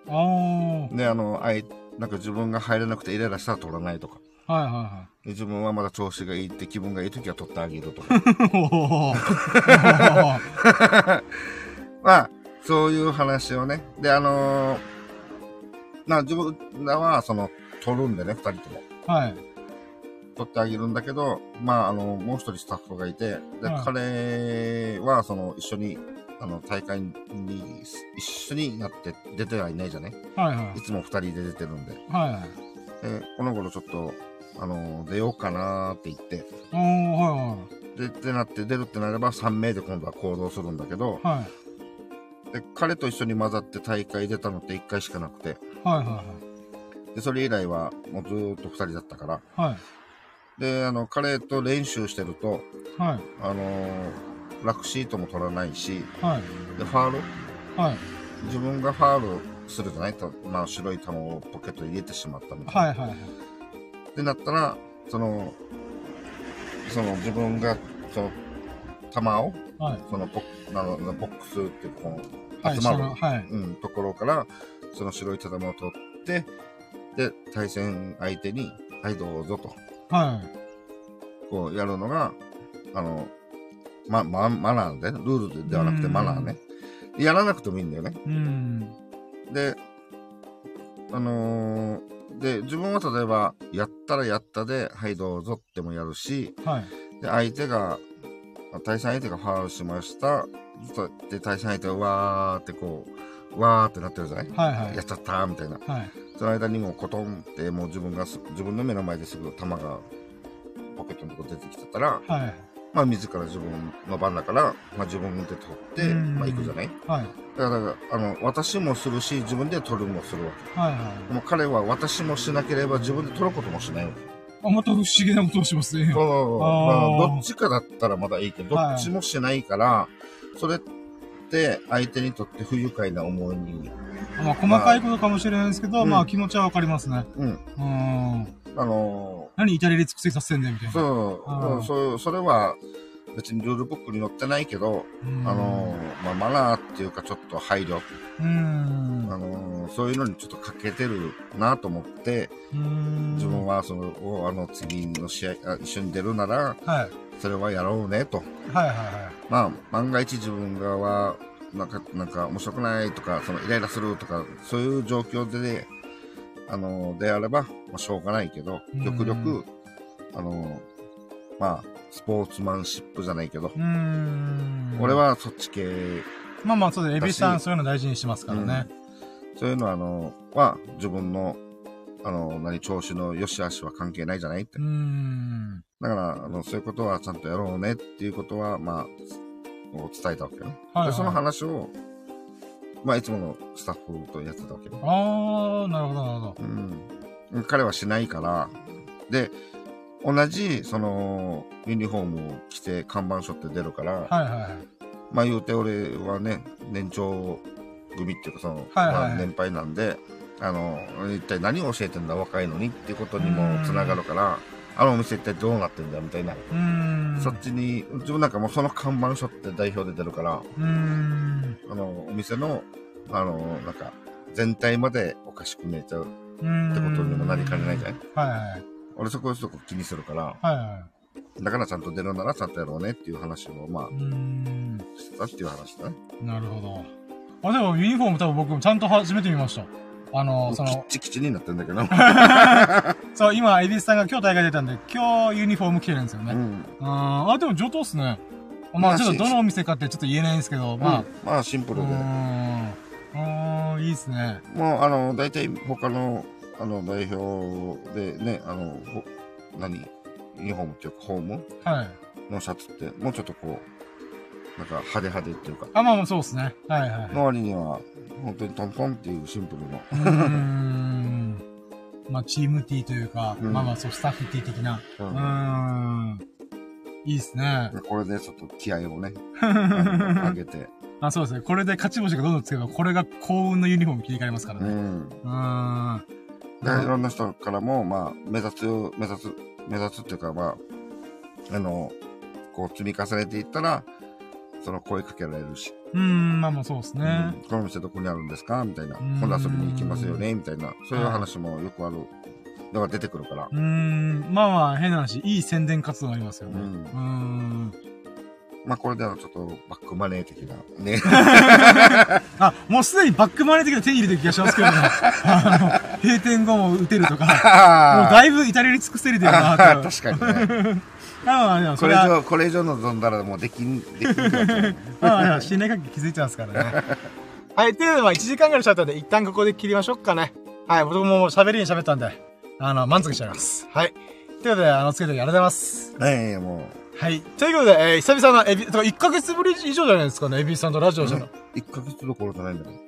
B: で、あの、あい、なんか自分が入れなくてイライラしたら取らないとか。
A: はいはいは
B: で自分はまだ調子がいいって気分がいい時は取ってあげるとか。*laughs* *laughs* まあ、そういう話をね。で、あのーまあ自分らは、その、取るんでね、二人とも。
A: はい。
B: 取ってあげるんだけど、まあ、あの、もう一人スタッフがいて、で、
A: はい
B: 彼は、その、一緒に、あの、大会に、一緒になって出てはいないじゃね？
A: はいはい
B: い。つも二人で出てるんで。
A: はいはい。
B: で、この頃ちょっと、あの、出ようかなーって言って、
A: おー、は
B: で、ってなって出るってなれば3名で今度は行動するんだけど
A: い、はい。はい。
B: で、彼と一緒に混ざって大会出たのって1回しかなくて、
A: はいは
B: で、それ以来はもうずーっと2人だったから、
A: いはい。はい。
B: で、あの、彼と練習してると、
A: はい。
B: あのーラックシートも取らないし、
A: はい。
B: で、ファール？
A: はい。
B: 自分がファールするじゃない？と、まあ、白い球をポケットに入れてしまったみたいな。
A: はいはいはい。
B: ってなったら、その、その自分が、その、球を、
A: はい。
B: そのボあのボックスっていうこの、
A: はい。
B: 集まる、
A: はい。
B: うん、ところから、その白い球を取って、で、対戦相手に、はい、どうぞと、
A: はい。
B: こうやるのが、あの、ま、ま、マナーで、ルールではなくて
A: うん
B: マナーね。やらなくてもいいんだよね。
A: うーん。
B: で、あのーで、自分は例えば、やったらやったで、はい、どうぞってもやるし、
A: はい。
B: で、相手が、対戦相手がファウルしました。で、対戦相手がわーってこう、わーってなってるじゃない、
A: はいはい
B: やっちゃったーみたいな。
A: はい。
B: その間にもうコトンってもう自分がす、自分の目の前ですぐ球がポケットのとこ出てきてたら、
A: はい。
B: まあ自ら自分の番だから、まあ自分で取って、
A: うん
B: まあ行くじゃない？
A: はい。
B: だから、あの、私もするし、自分で取るもするわけ。
A: はいはい。
B: でも彼は私もしなければ自分で取ることもしないわけ。
A: あ、また不思議なことをしますね。
B: そう
A: あー
B: まあ、どっちかだったらまだいいけど、ど
A: はい
B: っちもしないから、それって相手にとって不愉快な思いに、
A: まあ、細かいことかもしれないですけど、
B: うん
A: まあ、気持ちはわかりますね。
B: うん、
A: うーん。
B: あの
A: 何至れり尽くせさせてんだよ、みたい
B: ー、
A: な。
B: そう
A: あー、
B: そう、それは別にルールブックに載ってないけど、
A: うん
B: あのー、まあ、マナーっていうかちょっと配慮、
A: うーん。
B: あのー、そういうのにちょっと欠けてるなと思って、
A: うーん
B: 自分はその、おあの次の試合、あ一緒に出るなら、
A: はい。
B: それはやろうねと。
A: はいはいは
B: まあ、万が一自分がは、なんか、なんか面白くないとか、そのイライラするとか、そういう状況で、あの、であれば、まあ、しょうがないけど
A: うん、
B: 極力、あの、まあ、スポーツマンシップじゃないけど。俺、はそっち系、
A: まあまあ、そうで、エビさんそういうの大事にしてますからね。
B: そういうのは、あの、は、自分の、あの、何、調子の良し悪しは関係ないじゃないって
A: うー。ん。
B: だから、あの、そういうことはちゃんとやろうねっていうことは、まあ、を伝えたわけよ。
A: はい、はい。
B: で、その話を、まあ、いつものスタッフとやってたわけね。
A: ああ、なるほど、なるほど。
B: うん。彼はしないから、で、同じ、その、ユニフォームを着て看板背負って出るから、
A: はいはいはい。
B: まあ言うて俺はね、年長組っていうか、その、
A: はいはいはい
B: まあ年配なんで、あの、一体何を教えてんだ若いのにっていうことにもつながるから、あのお店一体どうなってんだみたいな。
A: うーん。
B: そっちに、自分なんかもうその看板背負って代表で出るから、
A: うーん。
B: あの、お店の、あの、なんか、全体までおかしく見えちゃうっ。てことにもなりかねないじゃない
A: はいはい。
B: 俺そこそこ気にするから、
A: はいは
B: だからちゃんと出るならちゃんとやろうねっていう話を、ま。あ、してたっていう話だね。
A: なるほど。あ、でもユニフォーム多分僕もちゃんと初めて見ました。あの、その、
B: ちきちになってんだけど。*laughs*
A: そう、今、エビスさんが今日大会出たんで、今日ユニフォーム着てるんですよね。
B: うん。
A: うん。あ、でも上等っすね。まあ、
B: まあ
A: ちょっとどのお店かってちょっと言えないんですけど、まあ、
B: まあ、まあシンプ
A: う
B: ルで。
A: うん、いいっすね。
B: もう、あの、大体他の、あの、代表でね、あの、ほ何？ユニフォームっていうか、ホーム？
A: はい。
B: のシャツって、もうちょっとこう、なんか派手派手っていうか、
A: あ、まあまあそうっすね。はいはい。
B: の割には、本当にトントンっていうシンプルの。
A: うーん。まあ、チーム T というか、
B: うん
A: まあまあ、そう、スタッフ T 的な。
B: う
A: うーん。いいっすね。
B: でこれでちょっと気合をね、*laughs* 上げて。
A: あ、そうですね。これで勝ち星がどんどんつけば、これが幸運のユニフォーム切り替えますからね。
B: うん。
A: うーん。
B: で、いろんな人からも、まあ、目指す、目指す、目指すっていうか、まあ、あの、こう積み重ねていったら、その声かけられるし、
A: うーん、まあまあそうですね。
B: うんこの店どこにあるんですか？みたいな。
A: うん
B: 今度遊びに行きますよね？みたいな。そういう話もよくあるのが出てくるから
A: う。ーん、まあまあ変な話、いい宣伝活動ありますよね。
B: う
A: うんーん。
B: まあ、これではちょっとバックマネー的な。ね。*laughs*
A: あ、もうすでにバックマネー的な手に入れてる気がしますけどね。あの、閉店後も打てるとか。*laughs* もうだいぶ至れり尽くせるな
B: あ
A: と。
B: ー確かにね。
A: まあまあ
B: これ以上、これ以上望んだらもうできん、できんくなっちゃ *laughs* う。
A: まあまあ信頼関係気づいてますからね。*laughs* はい、ということでまあ1時間ぐらい喋ったんで、一旦ここで切りましょうかね。はい、僕も喋りに喋ったんで、あの、満足しちゃいます。はい。ということで、あの、つけてありがとうございます。
B: ねえ、も
A: はい。ということで、えー、久々のエビ、とか1ヶ月ぶり以上じゃないですかね、エビさんとラジオ
B: う、
A: したの。
B: 1ヶ月どころじゃないんだね。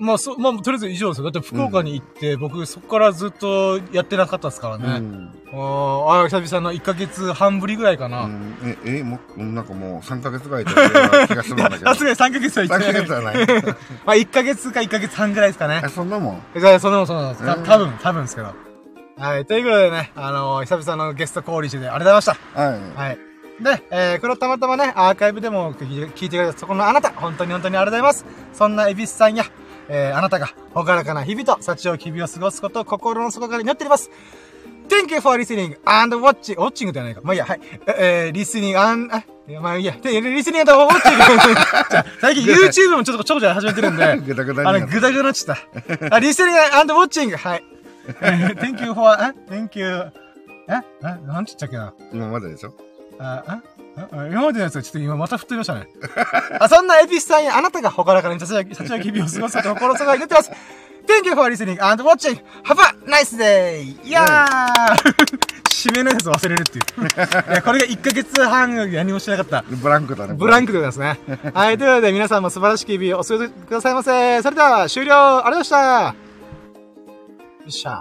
A: まあ、そ、まあ、とりあえず以上ですよ。だって福岡に行って、僕そこからずっとやってなかったですから
B: う
A: ね。
B: ん。
A: あーあ、久々の1ヶ月半ぶりぐらいかな。
B: うんえ、え、もう、なんかもう3ヶ月ぐらいという気がするんだけど。
A: さすがに3ヶ月は行
B: 3
A: ってない。
B: ヶ月はない。*laughs*
A: まあ、1ヶ月か1ヶ月半ぐらいですかね
B: え、。そんなもん？
A: じゃあ、その、その、た
B: うん
A: 多分、多分ですけど。はい。ということでね、あのー久々のゲスト降臨してありがとうございました。
B: はい。
A: はい。で、えー、これをたまたまね、アーカイブでも聞いて聞いてくれたそこのあなた、本当に本当にありがとうございます。そんなエビスさんや、えー、あなたが、ほがらかな日々と幸を日々を過ごすことを心の底から祈っております。Thank you for listening and watching, watching じゃないか。まあいいや、はい。えー、listening and, あ、いやまあいいや。で、listening and watching. *laughs* じゃあ最近 YouTube もちょっとちょこちょこ始めてるんで、
B: ぐだぐだ
A: あの。ぐだぐだなっちゃった。あ、listening and watching. はい。えー Thank you for, あ Thank you. えあなんて言ったっけな
B: 今まででしょ？
A: あ、あ、あ？今までのやつはちょっと今また振ってみましたね。*laughs* あ、そんなエビスさんやあなたがほがらかに立ち上げ、立ち上げ日々を過ごすことを心の底から祈ってます。*laughs* Thank you for listening and watching. Have a nice day! いやー締めのやつ忘れるっていう。*laughs* いや、これが1ヶ月半何もしてなかった。
B: ブランクだね。
A: ブランクでございますね。はい、ということで皆さんも素晴らしき日々をお過ごしくださいませ。それでは終了ありがとうございましたよっしゃ。